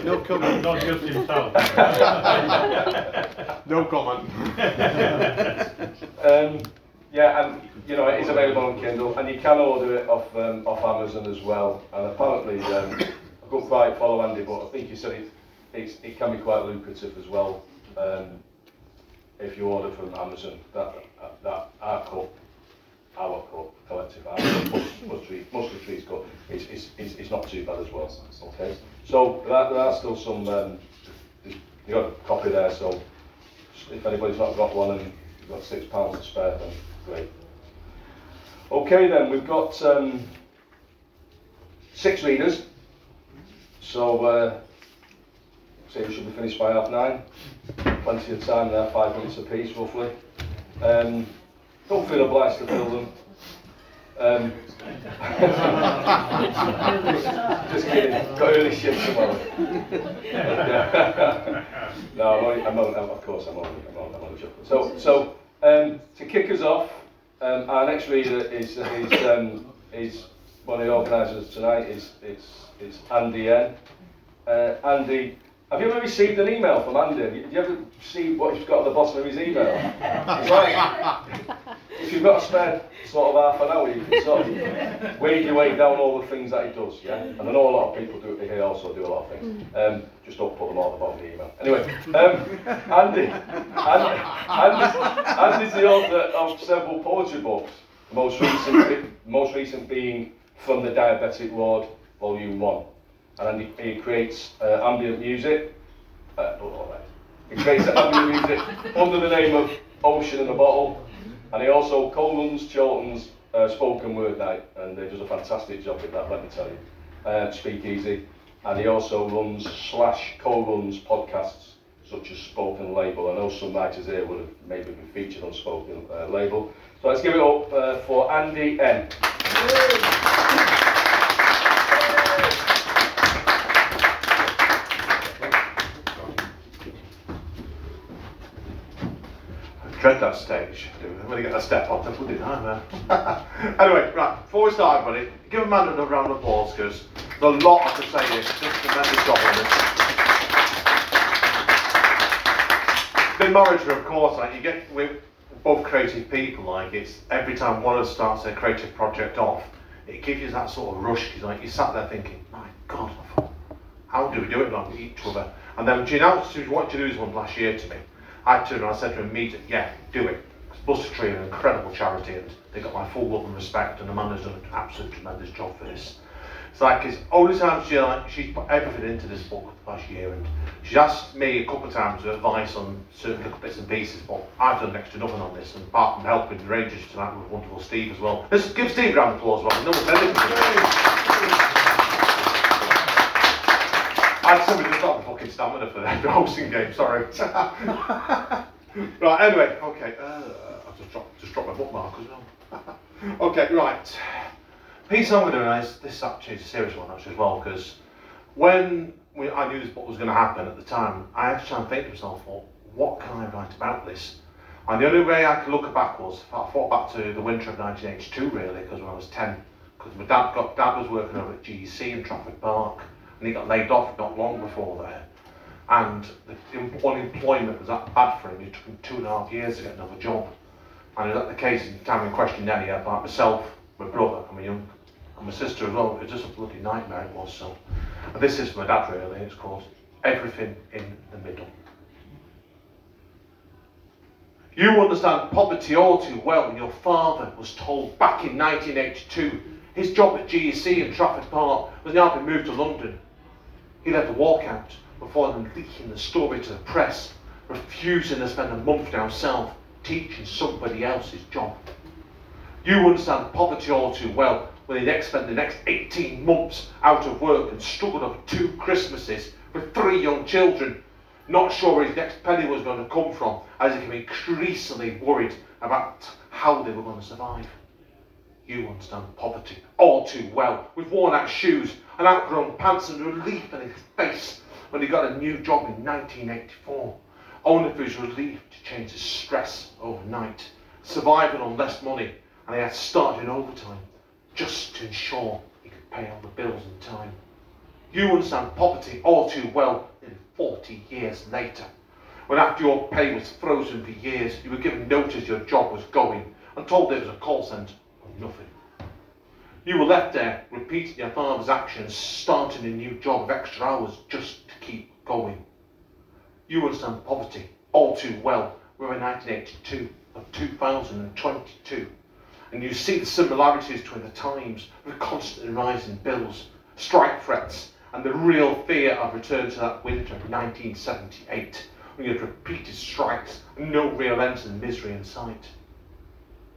No comment. Not just himself. [LAUGHS] No comment. Um, yeah, and you know it is available on Kindle, and you can order it off um, off Amazon as well. And apparently, um, I couldn't quite follow Andy, but I think he said it it's, it can be quite lucrative as well um, if you order from Amazon. That that our cup, our cup, collective our cup, tree, mostly trees cup, it's, it's, it's, it's not too bad as well. Okay, so there, there are still some. Um, you got a copy there, so if anybody's not got one and you've got six pounds to spare, then great. Okay, then we've got um, six readers, so uh, say we should be finished by half nine. Plenty of time there, five minutes apiece roughly. Um, don't feel obliged to fill them. Um, [LAUGHS] just kidding. Got early shift tomorrow. [LAUGHS] no, I'm only, I'm only, of course, I'm only, I'm only, I'm only joking. So, so um, to kick us off, um, our next reader is is um, is one of the organisers tonight. Is is is Andy N. Uh, Andy, have you ever received an email from Andy? Have you, ever see what he's got at the bottom of his email? It's [LAUGHS] like, if you've got a spare sort of half an hour, you can sort of wade your way down all the things that he does, yeah? And I know a lot of people do he also do a lot of things. Um, just don't put them all at the bottom of the email. Anyway, um, Andy, Andy, Andy, Andy's the author of several poetry books. The most recent, most recent being From the Diabetic Ward, Volume 1. And he, he creates uh, ambient music. Uh, all right. He creates ambient music under the name of Ocean in a Bottle. And he also co-runs Chilton's uh, spoken word night, and he does a fantastic job with that, let me tell you. Um, Speakeasy. And he also runs slash co-runs podcasts such as Spoken Label. I know some writers here would have maybe been featured on Spoken uh, Label. So let's give it up uh, for Andy N. dread that stage. I'm going to get that step on to it down there. anyway, right, before we start, everybody, give Amanda another round of applause because there's a lot I could say done a tremendous job on this. Been of course, like you get with both creative people, like it's every time one of us starts their creative project off, it gives you that sort of rush. Because like you sat there thinking, my God, how do we do it like each other? And then she announced she wanted to do is one last year to me. I turned and I said to him, meet it, yeah, do it. Mustard Tree are an incredible charity and they got my full love and respect and Amanda's done an absolute tremendous job for this. It's like it's only time she uh, like she's put everything into this book the last year and she's asked me a couple of times for advice on certain little bits and pieces, but I've done next to nothing on this and apart from helping the Rangers tonight with wonderful Steve as well. Let's give Steve a round of applause as well. I somebody just fucking stamina for [LAUGHS] the hosting game, sorry. [LAUGHS] right, anyway, okay. Uh, I've just dropped, just dropped my bookmark as well. [LAUGHS] okay, right. Piece I'm going to is this actually is a serious one actually as well because when we, I knew this book was going to happen at the time, I had to try and think to myself, well, what can I write about this? And the only way I could look back was I thought back to the winter of 1982 really because when I was 10, because my dad got dad was working over at GEC in Trafford Park and he got laid off not long before there. And the unemployment was that bad for him. It took him two and a half years to get another job. And that the case in the time in question then he had like myself, my brother, and my young and my sister as well. It was just a bloody nightmare it was. So, and this is my dad really. It's called Everything in the Middle. You understand poverty all too well. When your father was told back in 1982 his job at GEC in Trafford Park was now being moved to London. He led the walkout before then leaking the story to the press, refusing to spend a month down south teaching somebody else's job. You understand poverty all too well. when he'd next spend the next 18 months out of work and struggled over two Christmases with three young children, not sure where his next penny was going to come from, as he became increasingly worried about how they were going to survive. You understand poverty all too well, with worn out shoes and outgrown pants and relief in his face when he got a new job in 1984, only for his relief to change his stress overnight, surviving on less money, and he had started in overtime just to ensure he could pay all the bills in time. You understand poverty all too well in 40 years later, when after your pay was frozen for years, you were given notice your job was going and told it was a call centre or nothing. You were left there repeating your father's actions, starting a new job of extra hours just to keep going. You understand poverty all too well. We're in 1982 of 2022, and you see the similarities between the times with constantly rising bills, strike threats, and the real fear of return to that winter of 1978 when you had repeated strikes and no real end to the misery in sight.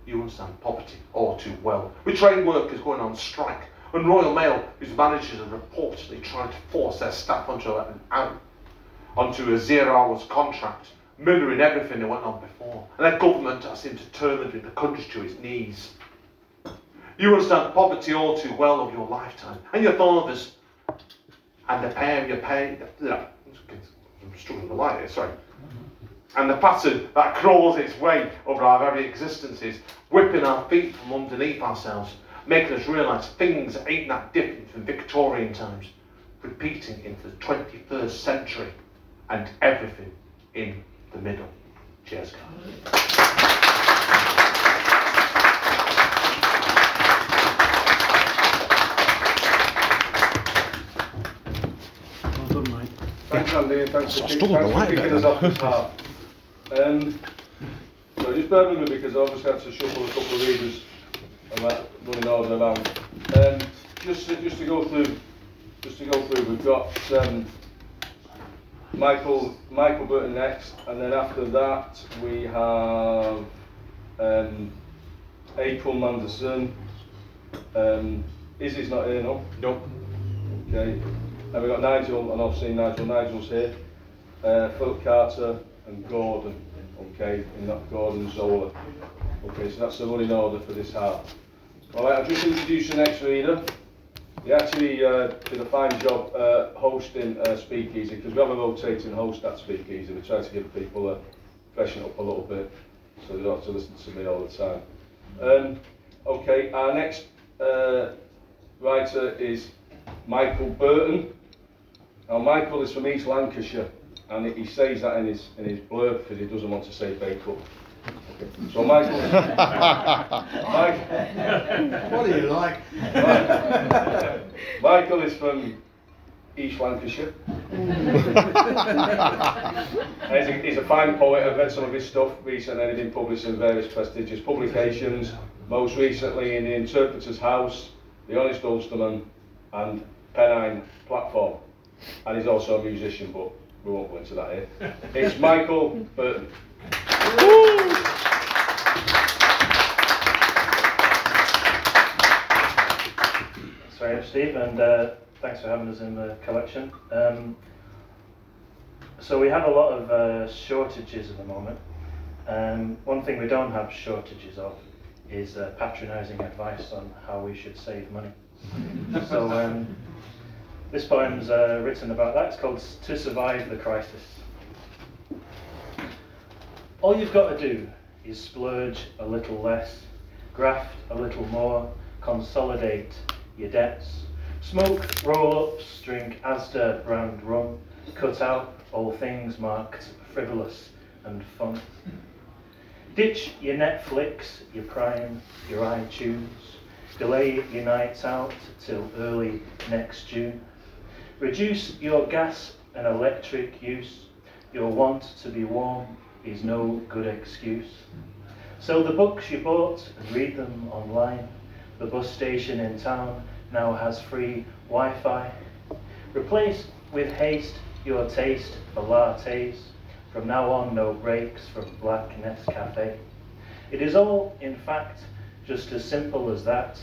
You understand poverty all too well. With train workers going on strike, and Royal Mail, whose managers are reportedly trying to force their staff onto a, an, onto a zero hours contract, mirroring everything that went on before, and their government has seemed determined bring the country to its knees. You understand poverty all too well of your lifetime, and your fathers, and the pain, your pain, I'm struggling with light here, sorry. And the pattern that crawls its way over our very existences, whipping our feet from underneath ourselves, making us realise things ain't that different from Victorian times, repeating into the 21st century, and everything in the middle. Cheers, guys. Well done, mate. Thanks, Andy, and thanks So I for, struggled thanks to Um, so just bear with me because I obviously had to shuffle a couple of readers and that running order around. Um, just, to, just to go through, just to go through, we've got um, Michael, Michael Burton next, and then after that we have um, April Manderson. Um, Izzy's not here, no? Nope. Okay. And we've got Nigel, and I've seen Nigel. Nigel's here. Uh, Philip Carter and Gordon. Okay, and that Gordon Zola. Okay, so that's the running order for this half. All right, I'll just introduce the next reader. He actually uh, did a fine job uh, hosting uh, Speakeasy because we have a rotating host at Speakeasy. We try to give people a freshen up a little bit so they don't have to listen to me all the time. Um, okay, our next uh, writer is Michael Burton. Now, Michael is from East Lancashire, and he says that in his in his blurb because he doesn't want to say Bacup. Okay. So, Michael. [LAUGHS] Mike, What do you like? [LAUGHS] Michael is from East Lancashire. [LAUGHS] he's, a, he's a fine poet. I've read some of his stuff recently, and he's been published in various prestigious publications. Most recently in the Interpreter's House, The Honest Ulsterman, and Pennine Platform. And he's also a musician, but we won't go into that here. It's Michael Burton. That's much, Steve, and uh, thanks for having us in the collection. Um, so we have a lot of uh, shortages at the moment. Um, one thing we don't have shortages of is uh, patronising advice on how we should save money. so um, this poem's uh, written about that. It's called To Survive the Crisis. All you've got to do is splurge a little less, graft a little more, consolidate your debts, smoke roll-ups, drink Asda brand rum, cut out all things marked frivolous and fun. Ditch your Netflix, your Prime, your iTunes, delay your nights out till early next June. Reduce your gas and electric use, your want to be warm is no good excuse. So the books you bought and read them online. The bus station in town now has free Wi-Fi. Replace with haste your taste for lattes. From now on, no breaks from Black Nescafe. It is all, in fact, just as simple as that.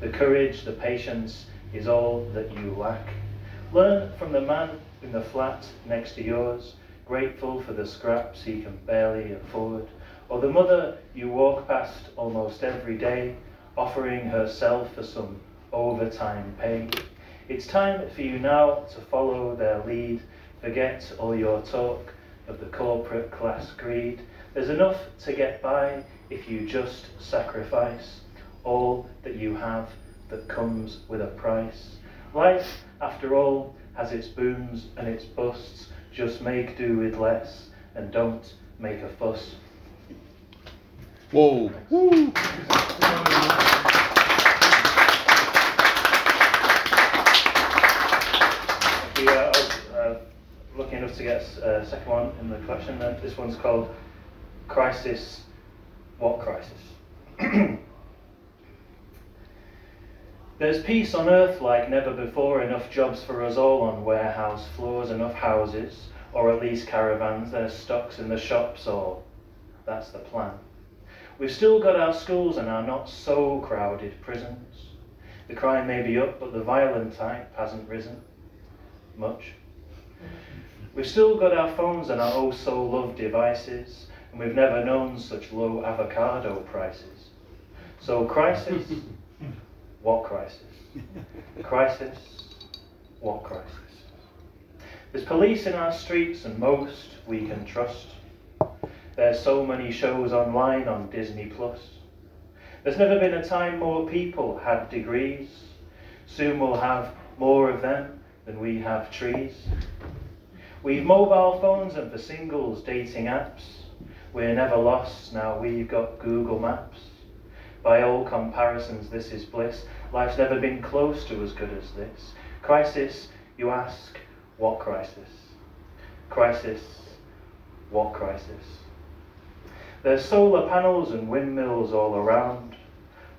The courage, the patience is all that you lack. Learn from the man in the flat next to yours, grateful for the scraps he can barely afford, or the mother you walk past almost every day, offering herself for some overtime pay. It's time for you now to follow their lead, forget all your talk of the corporate class greed. There's enough to get by if you just sacrifice all that you have that comes with a price. Life, after all, has its booms and its busts. Just make do with less and don't make a fuss. Whoa. Woo. We are uh, lucky enough to get a second one in the collection. Uh, this one's called Crisis. What crisis? [CLEARS THROAT] There's peace on earth like never before, enough jobs for us all on warehouse floors, enough houses, or at least caravans, there's stocks in the shops, or that's the plan. We've still got our schools and our not so crowded prisons. The crime may be up, but the violent type hasn't risen much. We've still got our phones and our oh so loved devices, and we've never known such low avocado prices. So, crisis, [LAUGHS] what crisis? [LAUGHS] Crisis, what crisis? There's police in our streets, and most we can trust. There's so many shows online on Disney Plus. There's never been a time more people had degrees. Soon we'll have more of them than we have trees. We've mobile phones and for singles dating apps. We're never lost, now we've got Google Maps. By all comparisons, this is bliss. Life's never been close to as good as this. Crisis, you ask, what crisis? Crisis, what crisis? There's solar panels and windmills all around.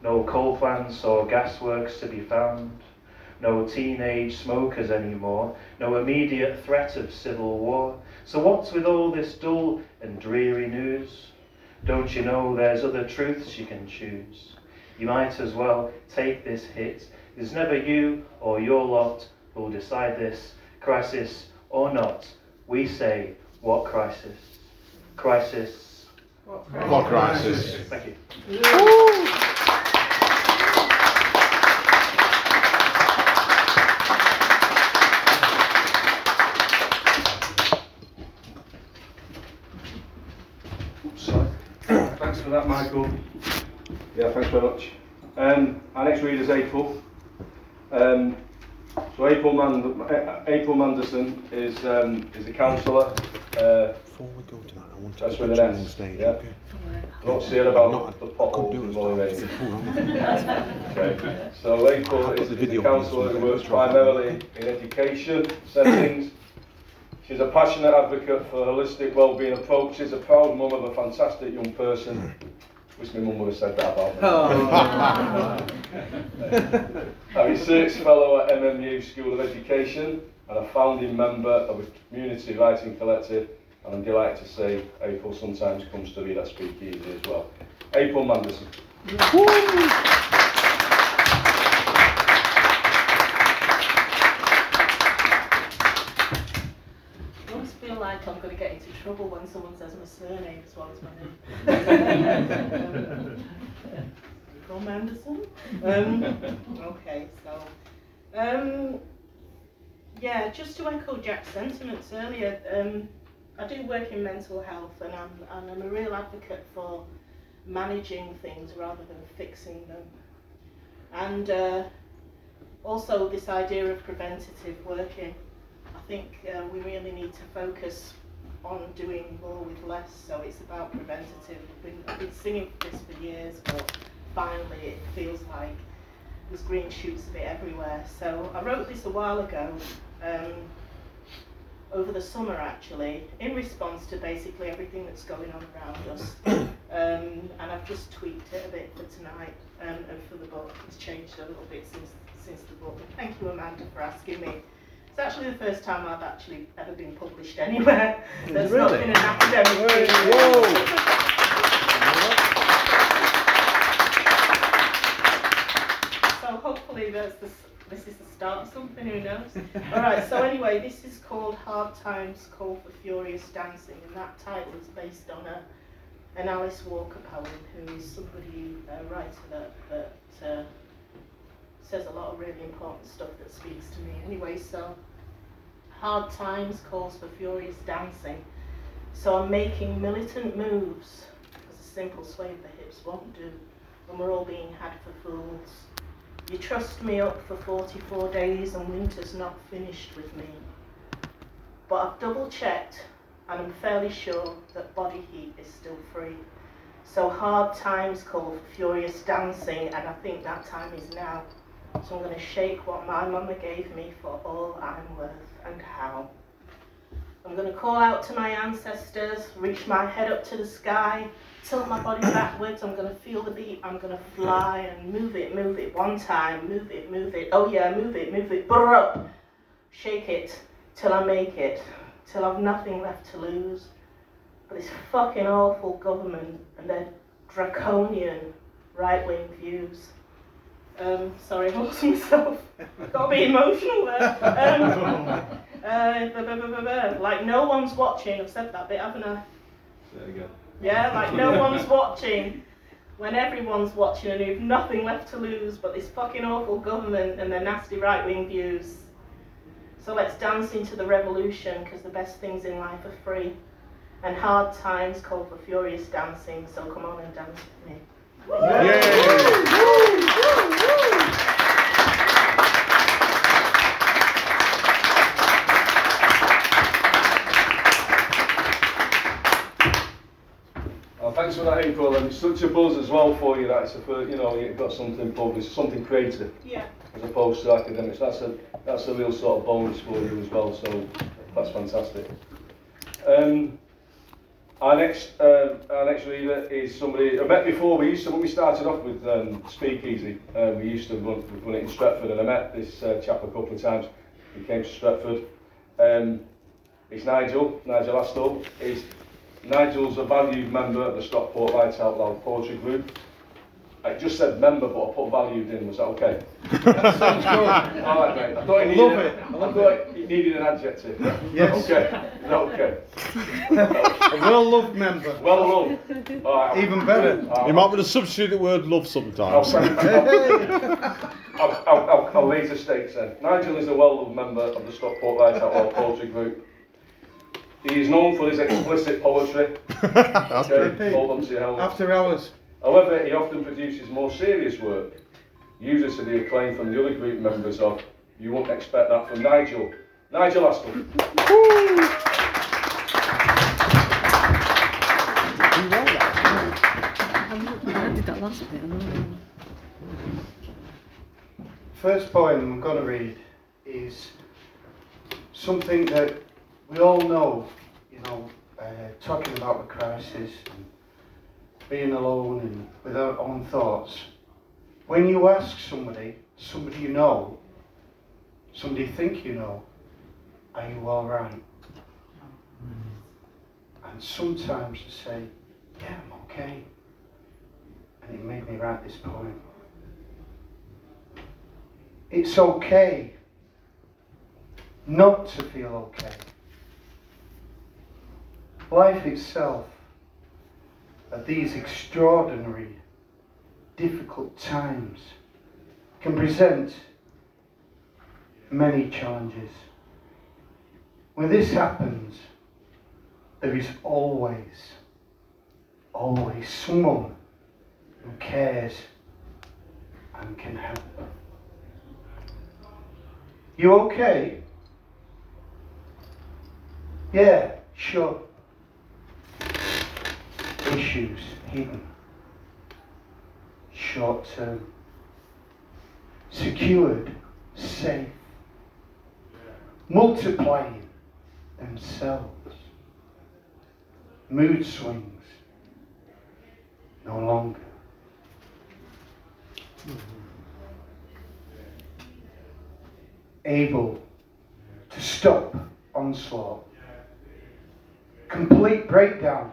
No coal plants or gasworks to be found. No teenage smokers anymore. No immediate threat of civil war. So what's with all this dull and dreary news? Don't you know there's other truths you can choose? You might as well take this hit. It's never you or your lot who'll decide this, crisis or not. We say, what crisis? Crisis. What crisis? Thank you. Thanks for that, Michael. Yeah, thanks very much. Um, our next reader is April. Um, so April, Mand- April Manderson is um, is a counsellor. Uh, Before we go to that, I want to that's put with you an on S. stage, Yeah. okay? Not say about Not- the I potholes couldn't in do it Moray. as Okay. So April I've got is, the is a video counsellor who works so I'll try primarily in education settings. She's a passionate advocate for holistic wellbeing approaches, a proud mum of a fantastic young person. Wish my mum would have said that about me. Oh, [LAUGHS] I'm a research fellow at MMU School of Education and a founding member of a community writing collective. And I'm delighted to say April sometimes comes to read at Speakeasy as well. April Manderson. I always feel like I'm going to get into trouble when someone says my surname as well as my name. [LAUGHS] From Anderson. Um, [LAUGHS] okay, so um, yeah, just to echo Jack's sentiments earlier, um, I do work in mental health and I'm, and I'm a real advocate for managing things rather than fixing them. And uh, also this idea of preventative working. I think uh, we really need to focus on doing more with less, so it's about preventative. I've been, I've been singing for this for years, but finally it feels like there's green shoots of it everywhere. So I wrote this a while ago, um, over the summer actually, in response to basically everything that's going on around us. [COUGHS] Um, and I've just tweaked it a bit for tonight um, and for the book. It's changed a little bit since since the book. Thank you, Amanda, for asking me. It's actually the first time I've actually ever been published anywhere. That's not been an academic thing. Whoa. So maybe that's the, this is the start of something, who knows? Alright, so anyway, this is called Hard Times Call for Furious Dancing, and that title is based on a, an Alice Walker poem, who is somebody, a writer that, that uh, says a lot of really important stuff that speaks to me. Anyway, so Hard Times calls for furious dancing. So I'm making militant moves, because a simple sway of the hips won't do, and we're all being had for fools. You trust me up for 44 days and winter's not finished with me. But I've double checked and I'm fairly sure that body heat is still free. So hard times call for furious dancing and I think that time is now. So I'm going to shake what my mama gave me for all I'm worth and how. I'm going to call out to my ancestors, reach my head up to the sky, tilt my body [COUGHS] backwards. I'm going to feel the beat. I'm going to fly and move it, move it one time, move it, move it. Oh yeah, move it, move it. Burr up. Shake it till I make it, till I've nothing left to lose. But this fucking awful government and their draconian right wing views. Um, sorry, I lost myself. Got to be emotional there. Um, [LAUGHS] uh, blah, blah, blah, blah, blah. Like no one's watching. I've said that bit, haven't I? There you go. Yeah, like no [LAUGHS] one's watching. When everyone's watching and you've nothing left to lose but this fucking awful government and their nasty right wing views. So let's dance into the revolution because the best things in life are free. And hard times call for furious dancing, so come on and dance with me. Oh, thanks that April, and it's such a buzz as well for you that it's a, you know, you've got something published, something creative, Yeah. as opposed to academics. That's a, that's a real sort of bonus for you as well, so that's fantastic. Um, our next, uh, our next reader is somebody I met before. We used to when we started off with um, Speakeasy. Uh, we used to run, run it in Stretford, and I met this uh, chap a couple of times. He came to Stretford. Um, it's Nigel, Nigel Astor. He's, Nigel's a valued member of the Stockport Write Out Loud Poetry Group. I just said member, but I put valued in. Was that okay? Sounds [LAUGHS] good. All right, mate. I thought he Love it. I I love thought he needed an adjective. Yes. Okay. Is that okay? A well-loved member. Well loved. All right. Even better. You might want to substitute the word love I'll, sometimes. Oh, I'll, I'll, I'll, I'll raise the stakes then. Nigel is a well-loved member of the Stockport Write Out Loud Poetry Group. He is known for his explicit poetry. [LAUGHS] That's okay, hold on to your helmet. After hours. However, he often produces more serious work, usually to the acclaim from the other group members of You Won't Expect That from Nigel. Nigel Astle. I did that last bit. First poem I'm going to read is something that we all know, you know, uh, talking about the crisis and being alone and with our own thoughts. When you ask somebody, somebody you know, somebody you think you know, are you all right? And sometimes they say, yeah, I'm okay. And it made me write this poem. It's okay not to feel okay. Life itself, at these extraordinary, difficult times, can present many challenges. When this happens, there is always, always someone who cares and can help. You okay? Yeah, sure. Issues hidden. Short term. Secured. Safe. Multiplying themselves. Mood swings. No longer. Able to stop onslaught. Complete breakdown.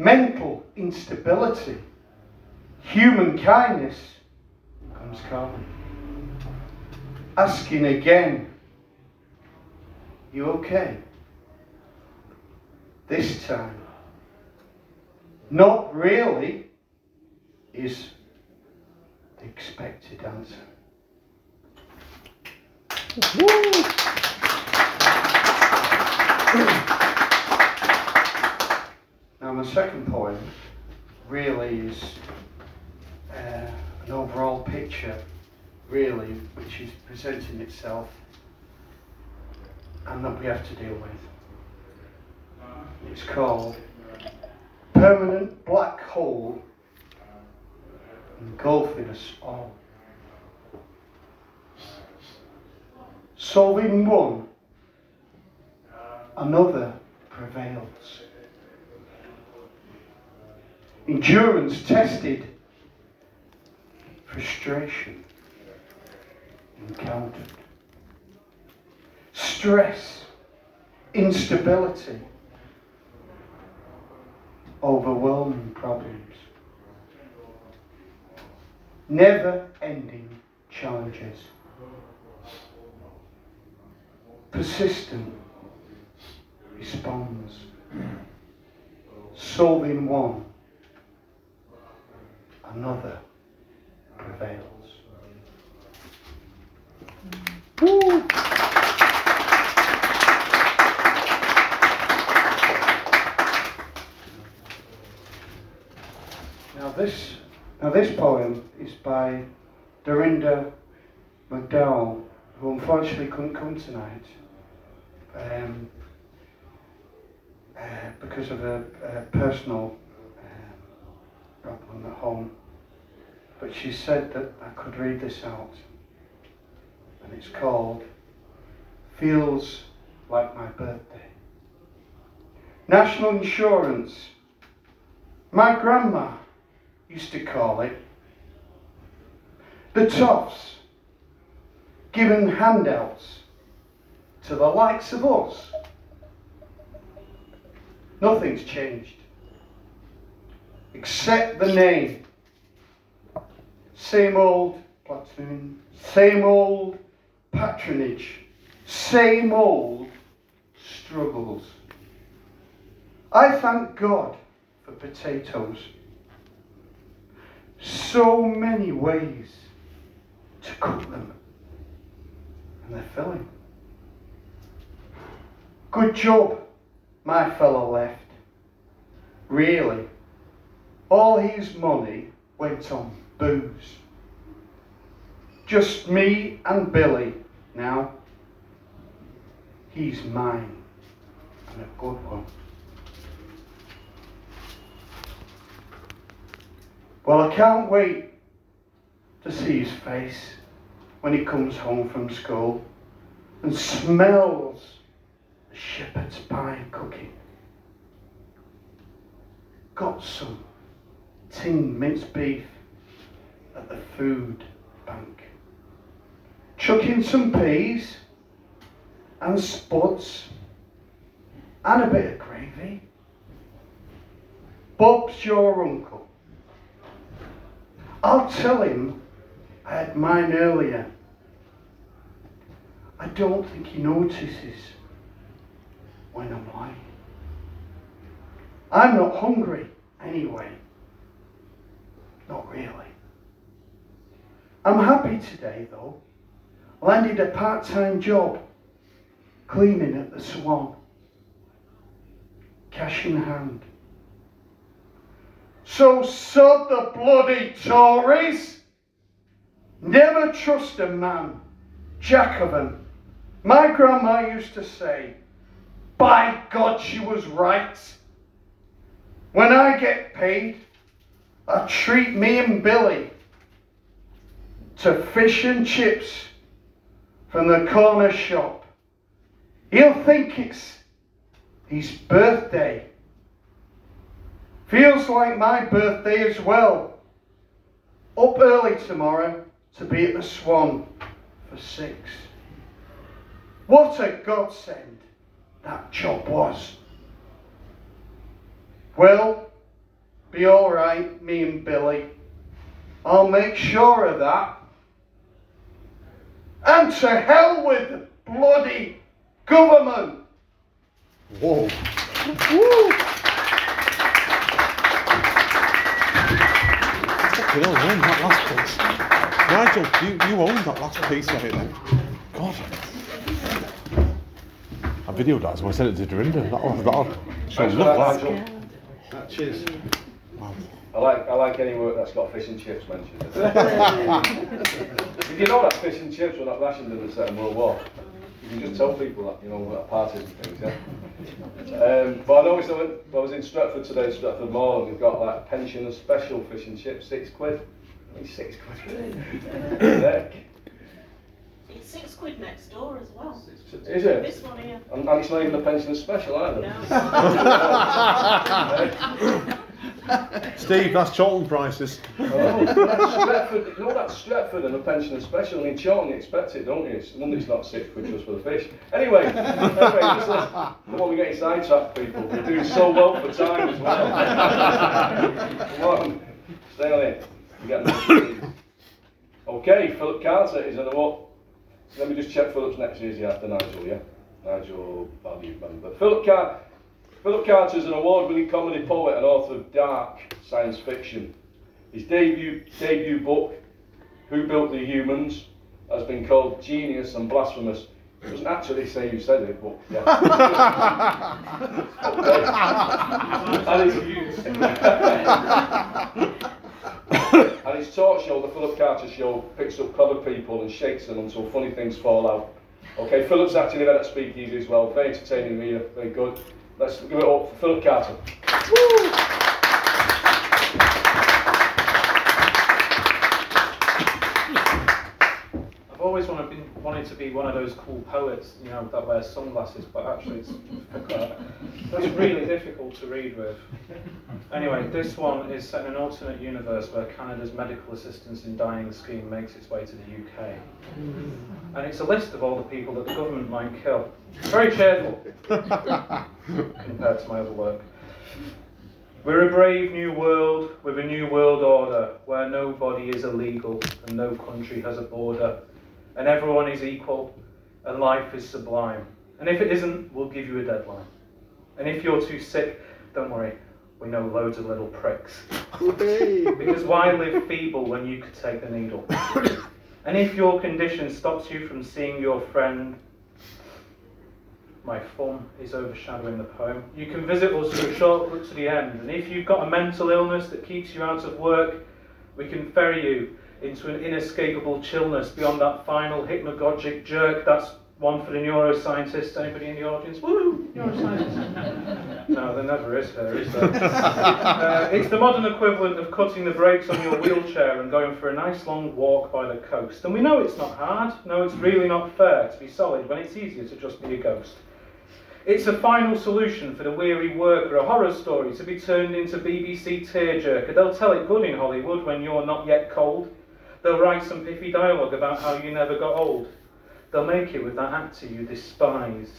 Mental instability. Human kindness comes calm. asking again, You okay? This time, not really, is the expected answer. Now, my second poem really is uh, an overall picture, really, which is presenting itself and that we have to deal with. It's called Permanent Black Hole Engulfing Us All. Solving one, another prevails. Endurance tested, frustration encountered. Stress, instability, overwhelming problems. Never ending challenges. Persistent responds. Solving one, another prevails. Woo! Now this, now this poem is by Dorinda McDowell, who unfortunately couldn't come tonight um, uh, because of a, a personal um, problem at home. But she said that I could read this out, and it's called Feels Like My Birthday. National Insurance. My grandma used to call it. The toffs giving handouts to the likes of us. Nothing's changed except the name. Same old platoon, same old patronage, same old struggles. I thank God for potatoes so many ways to cook them, and they're filling. Good job, my fellow left. Really, all his money went on booze. Just me and Billy now. He's mine, and a good one. Well, I can't wait to see his face when he comes home from school and smells the shepherd's pie cooking. Got some tin minced beef at the food bank. Chuck in some peas and spuds and a bit of gravy. Bob's your uncle. I'll tell him I had mine earlier. I don't think he notices when I'm lying. I'm not hungry anyway. Not really. I'm happy today though. Landed a part time job cleaning at the Swan. Cash in hand. So sod the bloody Tories. Never trust a man, 'em. My grandma used to say, by God, she was right. When I get paid, I treat me and Billy to fish and chips from the corner shop. He'll think it's his birthday. Feels like my birthday as well. Up early tomorrow to be at the Swan for six. What a godsend that job was. Well, be all right, me and Billy. I'll make sure of that. And to hell with the bloody government. Whoa. Fucking hell, you owned that last piece. Nigel, you, you owned that last piece of it then. God. I videoed that, so I sent it to Dorinda. That'll, that'll show Thanks for look that, that. Nigel. Cheers. I like I like any work that's got fish and chips mentioned. [LAUGHS] Did you know that fish and chips were not rationed in the Second World War? You can just tell people that, you know, at parties and things, yeah. Um, but I noticed I, went, I was in Stretford today, Stretford Mall, and they've got like pension special fish and chips, six quid. Think six quid. Heck. It's six quid next door as well. Is it? This one here. And, and it's not even a pensioner special either. [LAUGHS] Steve, that's Chorlton prices. Oh, that's you that's Stretford and a pensioner special. In Chorlton, you expect it, don't you? That's not six quid just for the fish. Anyway, [LAUGHS] anyway, just let's, I don't want to get sidetracked, people. We're doing so well for time as well. Come on, stay on it. Getting- Okay, Philip Carter is in the what? Let me just check Philip's next year's after Nigel, yeah? Nigel, value member. Philip Carter. Philip Carter is an award-winning comedy poet and author of dark science fiction. His debut debut book, Who Built the Humans, has been called genius and blasphemous. It doesn't actually say who said it, but yeah. [LAUGHS] and, his, [LAUGHS] and his talk show, the Philip Carter Show, picks up clever people and shakes them until funny things fall out. Okay, Philip's acting event at Speakeasy as well. Very entertaining reader, very good. Let's give it up for Philip Carter. I've always wanted, to be one of those cool poets, you know, that wears sunglasses, but actually it's [LAUGHS] that's really difficult to read with. Anyway, this one is set in an alternate universe where Canada's medical assistance in dying scheme makes its way to the UK. And it's a list of all the people that the government might kill. Very cheerful [LAUGHS] compared to my other work. We're a brave new world with a new world order where nobody is illegal and no country has a border and everyone is equal and life is sublime. And if it isn't, we'll give you a deadline. And if you're too sick, don't worry, we know loads of little pricks. because why live feeble when you could take the needle? [COUGHS] and if your condition stops you from seeing your friend, my thumb is overshadowing the poem. You can visit us for a short look to the end, and if you've got a mental illness that keeps you out of work, we can ferry you into an inescapable chillness beyond that final hypnagogic jerk. That's one for the neuroscientists. Anybody in the audience? Woo! Neuroscientists. [LAUGHS] no, there never is there, is there? uh, it's the modern equivalent of cutting the brakes on your wheelchair and going for a nice long walk by the coast. And we know it's not hard. No, it's really not fair to be solid when it's easier to just be a ghost. It's a final solution for the weary worker, a horror story to be turned into BBC tearjerker. They'll tell it good in Hollywood when you're not yet cold. They'll write some piffy dialogue about how you never got old. They'll make it with that actor you despise.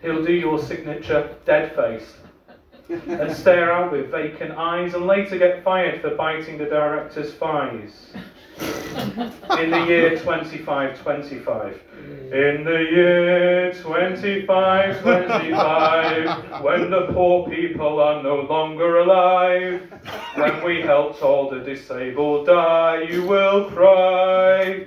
He'll do your signature dead face and stare out with vacant eyes and later get fired for biting the director's thighs. In the year 2525. In the year 2525, when the poor people are no longer alive, when we helped all the disabled die, you will cry.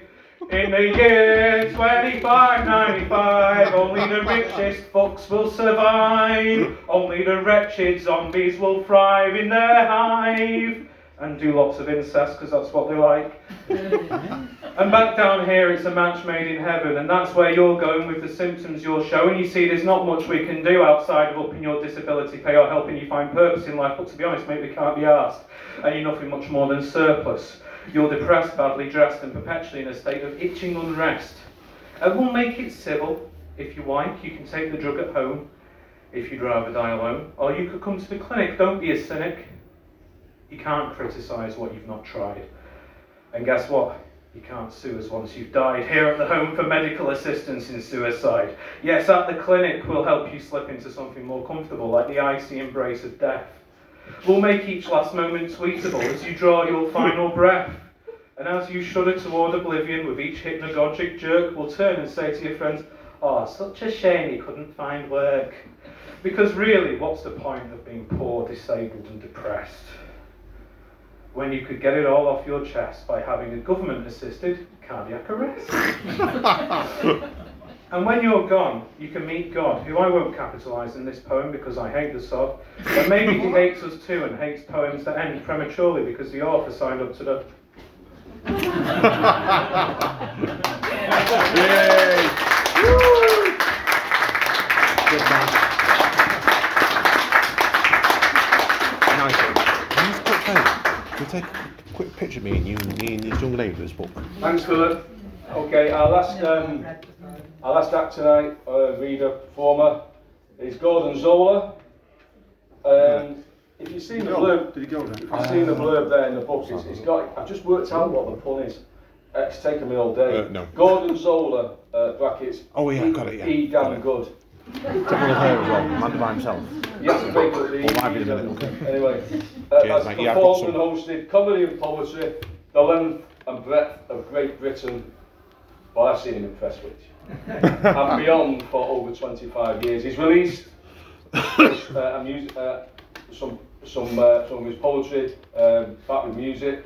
In the year 2595, only the richest fucks will survive. Only the wretched zombies will thrive in their hive. And do lots of incest, because that's what they like. Mm-hmm. and back down here, it's a match made in heaven, and that's where you're going with the symptoms you're showing. You see, there's not much we can do outside of upping your disability pay or helping you find purpose in life, but to be honest, mate, we can't be asked. And you're nothing much more than surplus. You're depressed, badly dressed, and perpetually in a state of itching unrest. And we'll make it civil. If you like, you can take the drug at home, if you'd rather die alone. Or you could come to the clinic, don't be a cynic. You can't criticise what you've not tried. And guess what? You can't sue us once you've died. Here at the Home for Medical Assistance in Suicide. Yes, at the clinic, we'll help you slip into something more comfortable, like the icy embrace of death. We'll make each last moment tweetable as you draw your final breath. And as you shudder toward oblivion with each hypnagogic jerk, we'll turn and say to your friends, Oh, such a shame he couldn't find work. Because really, what's the point of being poor, disabled, and depressed? When you could get it all off your chest by having a government assisted cardiac arrest. [LAUGHS] and when you're gone, you can meet God, who I won't capitalise in this poem because I hate the sod. But maybe he [LAUGHS] hates us too and hates poems that end prematurely because the author signed up to the [LAUGHS] Yay! Nice one. Can you just quick favour? Can you take a picture me and you and me and this young lady this book? Thanks, Philip. Okay, our last, um, our last act tonight, uh, reader, performer, is Gordon Zola. Um, if you've seen the blurb, Did he go then? if you've seen the blurb there in the book, it's, it's got. I've just worked out what the pun is. Uh, it's taken me all day. Uh, no. Gordon Zola, uh, brackets. Oh, yeah, E- got it, yeah. E damn good. Took of her as well, man by himself. Yes, well, I'll have it in a minute. Anyway, uh, Cheers, that's mate. Yeah, I've got performed some. and hosted comedy and poetry, the length and breadth of Great Britain well, I've seen him in Prestwich. [LAUGHS] and beyond for over 25 years. He's released uh, a music, uh, some, some, uh, some of his poetry, uh, back with music,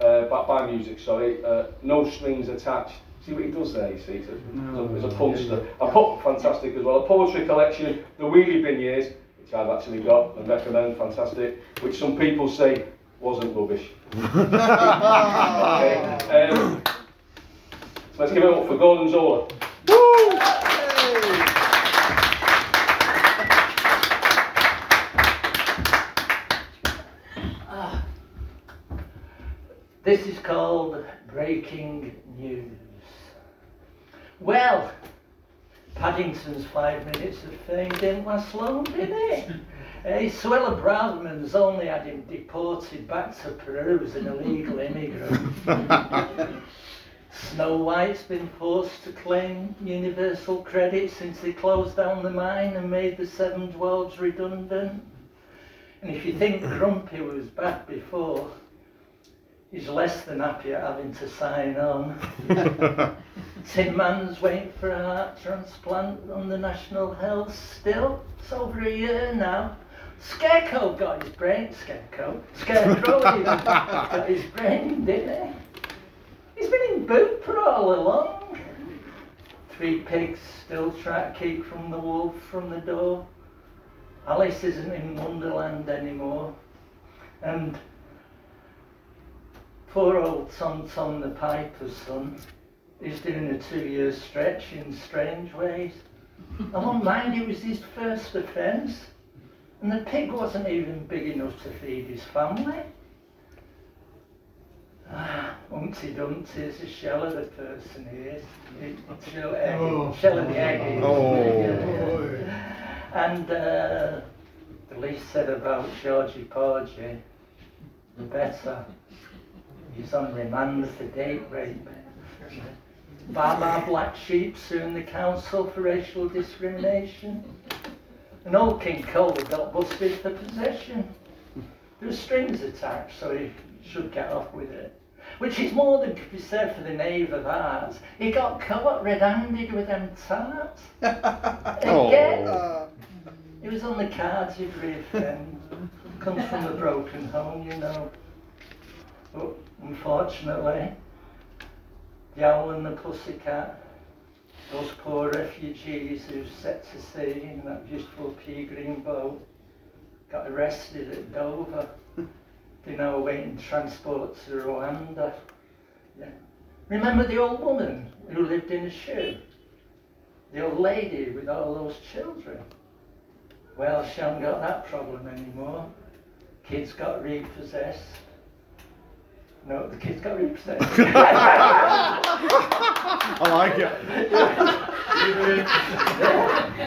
uh, back by music, sorry, uh, No Strings Attached, See what he does there. You see, it's a, it's a, it's a punster. I put fantastic as well. A poetry collection, the Wheelie Bin Years, which I've actually got and recommend. Fantastic, which some people say wasn't rubbish. [LAUGHS] okay. Um, let's give it up for Gordon Zola. Ah. This is called breaking news. Well, Paddington's five minutes of fame didn't last long, did it? [LAUGHS] Eh, hey, Suella Broadman's only had him deported back to Peru as an illegal immigrant. [LAUGHS] Snow White's been forced to claim universal credit since they closed down the mine and made the Seven Dwarves redundant. And if you think [COUGHS] Grumpy was bad before, he's less than happy at having to sign on. [LAUGHS] Tin Man's waiting for a heart transplant on the National Health still. It's over a year now. Scarecrow got his brain, Scarecrow, Scarecrow even [LAUGHS] got his brain, didn't he? He's been in boot for all along. Three pigs still try to keep from the wolf from the door. Alice isn't in Wonderland anymore. And poor old Tom Tom the Piper's son is doing a two-year stretch in Strangeways. I won't mind it was his first offence. And the pig wasn't even big enough to feed his family. Ah, Humpty Dumpty is a shell of the person he is. He- Shell, egg, Oh. shell of the egg. he is. Oh. [LAUGHS] And uh, the least said about Georgie Porgy, the better. He's on remand for date rape. Baba Black Sheep suing the council for racial discrimination. And old King Cole got busted for possession. There were strings attached, so he should get off with it. Which is more than could be said for the knave of hearts. He got caught red-handed with them tarts. [LAUGHS] Again. Oh. It was on the cards you'd reoffend. Comes from a broken home, you know. But unfortunately, owl and the pussycat, those poor refugees who set to sea in that beautiful pea green boat, got arrested at Dover. [LAUGHS] They're now awaiting transport to Rwanda. Yeah. Remember the old woman who lived in a shoe? The old lady with all those children? Well, she hasn't got that problem anymore. Kids got repossessed. No, the kids got me upset. [LAUGHS] I like it.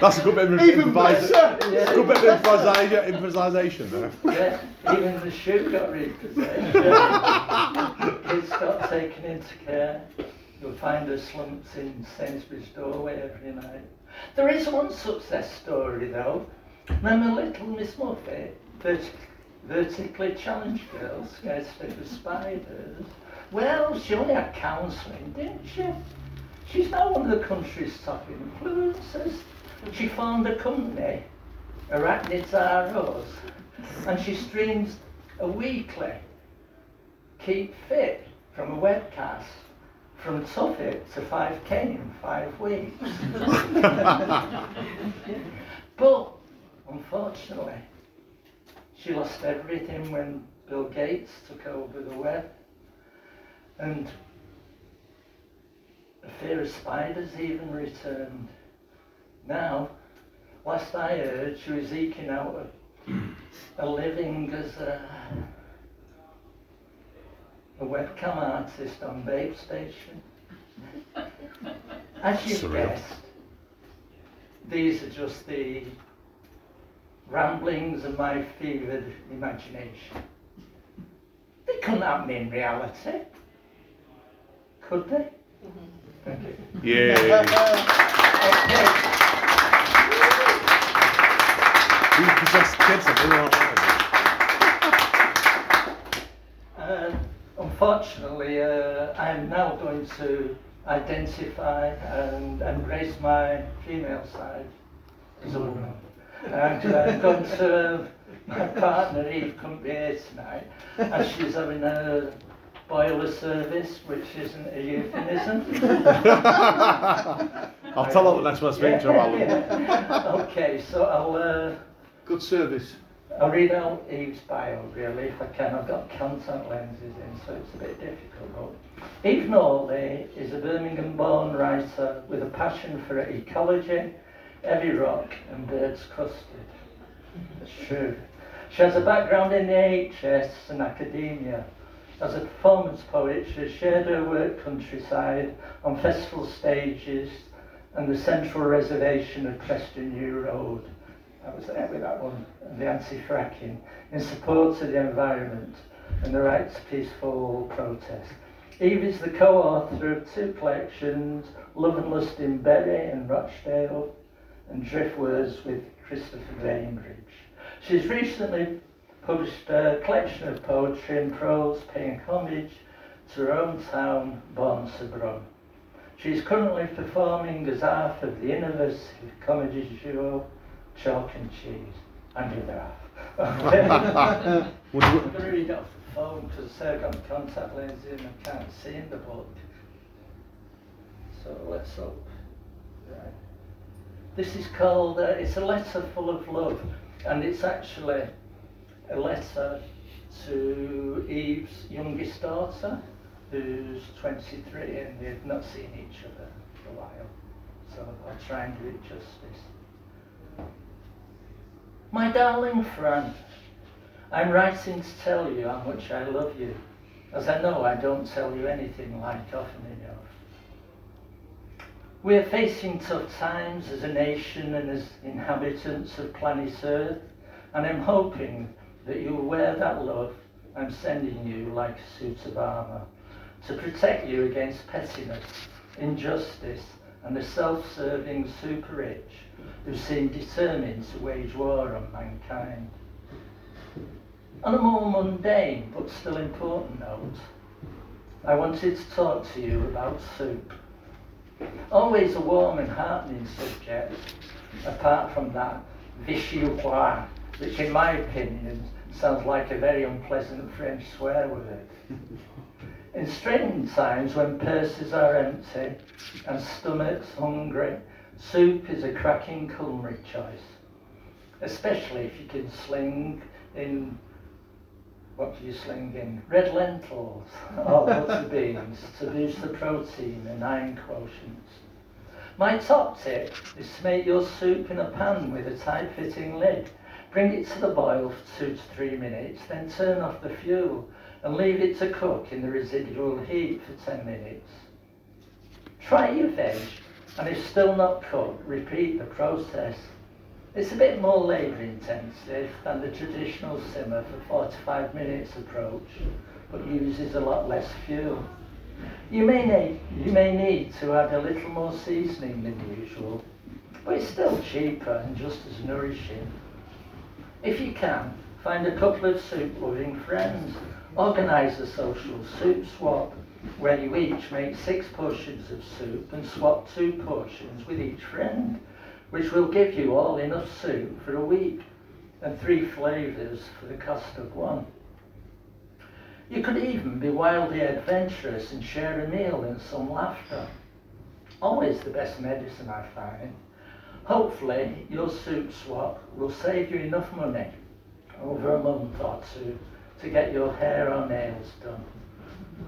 That's a good bit of Even improvisation. better. It's a good bit of improvisation, improvisation there. yeah, even the shoe got repossessed. Yeah. Kids got taken into care. You'll find her slumped in Sainsbury's doorway every night. There is one success story though. Remember little Miss Muffet, vertic- vertically challenged girl, scared stiff of spiders? Well, she only had counselling, didn't she? She's now one of the country's top influencers. She formed a company, Arachnids Us, and she streams a weekly Keep Fit from a webcast from Suffolk to 5k in five weeks. [LAUGHS] but unfortunately, she lost everything when Bill Gates took over the web. And the fear of spiders even returned. Now, last I heard, she was eking out a, a living as a, a webcam artist on Babe Station. As you've Surreal. guessed, these are just the ramblings of my fevered imagination. They couldn't happen in reality. Could they? Thank you. Yay. We possess kids that do Um, unfortunately, uh, I am now going to identify and embrace my female side as a woman. And uh, I'm going to, my partner Eve couldn't be here tonight, as she's having a boiler service, which isn't a euphemism. [LAUGHS] I'll tell her next time I speak to her, Alan. Yeah. [LAUGHS] Okay, so I'll. Uh, Good service. I'll read out Eve's bio really if I can. I've got contact lenses in, so it's a bit difficult. Eve Norley is a Birmingham born writer with a passion for ecology, heavy rock, and bird's custard. That's true. She has a background in the NHS and academia. As a performance poet, she has shared her work countryside on festival stages and the central reservation of Preston New Road. I was there with that one, and the anti-fracking, in support of the environment and the right to peaceful protest. Eve is the co-author of two collections, Love and Lust in Bury and Rochdale, and Driftwords with Christopher Bainbridge. She's recently published a collection of poetry and prose paying homage to her own town, Bournemouth. She is currently performing as half of the innovative comedy duo Chalk and Cheese. And the other half. Okay. [LAUGHS] Would you- I'm going to read off the phone because I've got contact lenses and I can't see in the book. So let's hope. Right. This is called, uh, it's a letter full of love, and it's actually a letter to Eve's youngest daughter, who's 23, and they've not seen each other for a while. So I'll try and do it justice. My darling friend, I'm writing to tell you how much I love you, as I know I don't tell you anything like often enough. We are facing tough times as a nation and as inhabitants of planet Earth, and I'm hoping that you'll wear that love I'm sending you like a suit of armour to protect you against pettiness, injustice, and the self-serving super rich who seem determined to wage war on mankind. On a more mundane but still important note, I wanted to talk to you about soup. Always a warm and heartening subject, apart from that vichyssoise, which in my opinion sounds like a very unpleasant French swear word. [LAUGHS] In straitened times when purses are empty and stomachs hungry, soup is a cracking culinary choice, especially if you can sling in what do you sling in? Red lentils [LAUGHS] oh, or butter beans to boost the protein and iron quotients. My top tip is to make your soup in a pan with a tight-fitting lid. Bring it to the boil for two to three minutes, then turn off the fuel and leave it to cook in the residual heat for 10 minutes. Try your veg, and if still not cooked, repeat the process. It's a bit more labour intensive than the traditional simmer for 45 minutes approach, but uses a lot less fuel. You may need, you may need to add a little more seasoning than usual, but it's still cheaper and just as nourishing. If you can, find a couple of soup loving friends Organise a social soup swap where you each make six portions of soup and swap two portions with each friend, which will give you all enough soup for a week and three flavours for the cost of one. You could even be wildly adventurous and share a meal and some laughter. Always the best medicine, I find. Hopefully, your soup swap will save you enough money over a month or two to get your hair or nails done.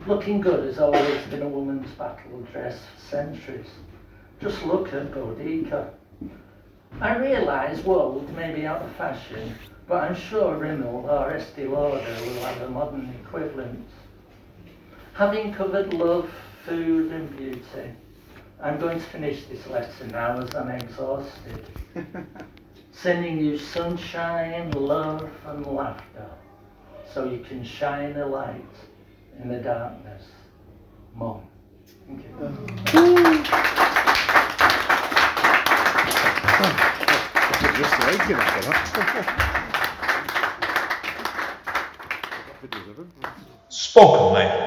Looking good has always been a woman's battle dress for centuries. Just look at Boudica. I realise woad may be out of fashion, but I'm sure Rimmel or Estee Lauder will have a modern equivalent. Having covered love, food and beauty, I'm going to finish this lesson now as I'm exhausted. [LAUGHS] Sending you sunshine, love and laughter so you can shine a light in the darkness. Mom. Thank you. Just like it that. Spoken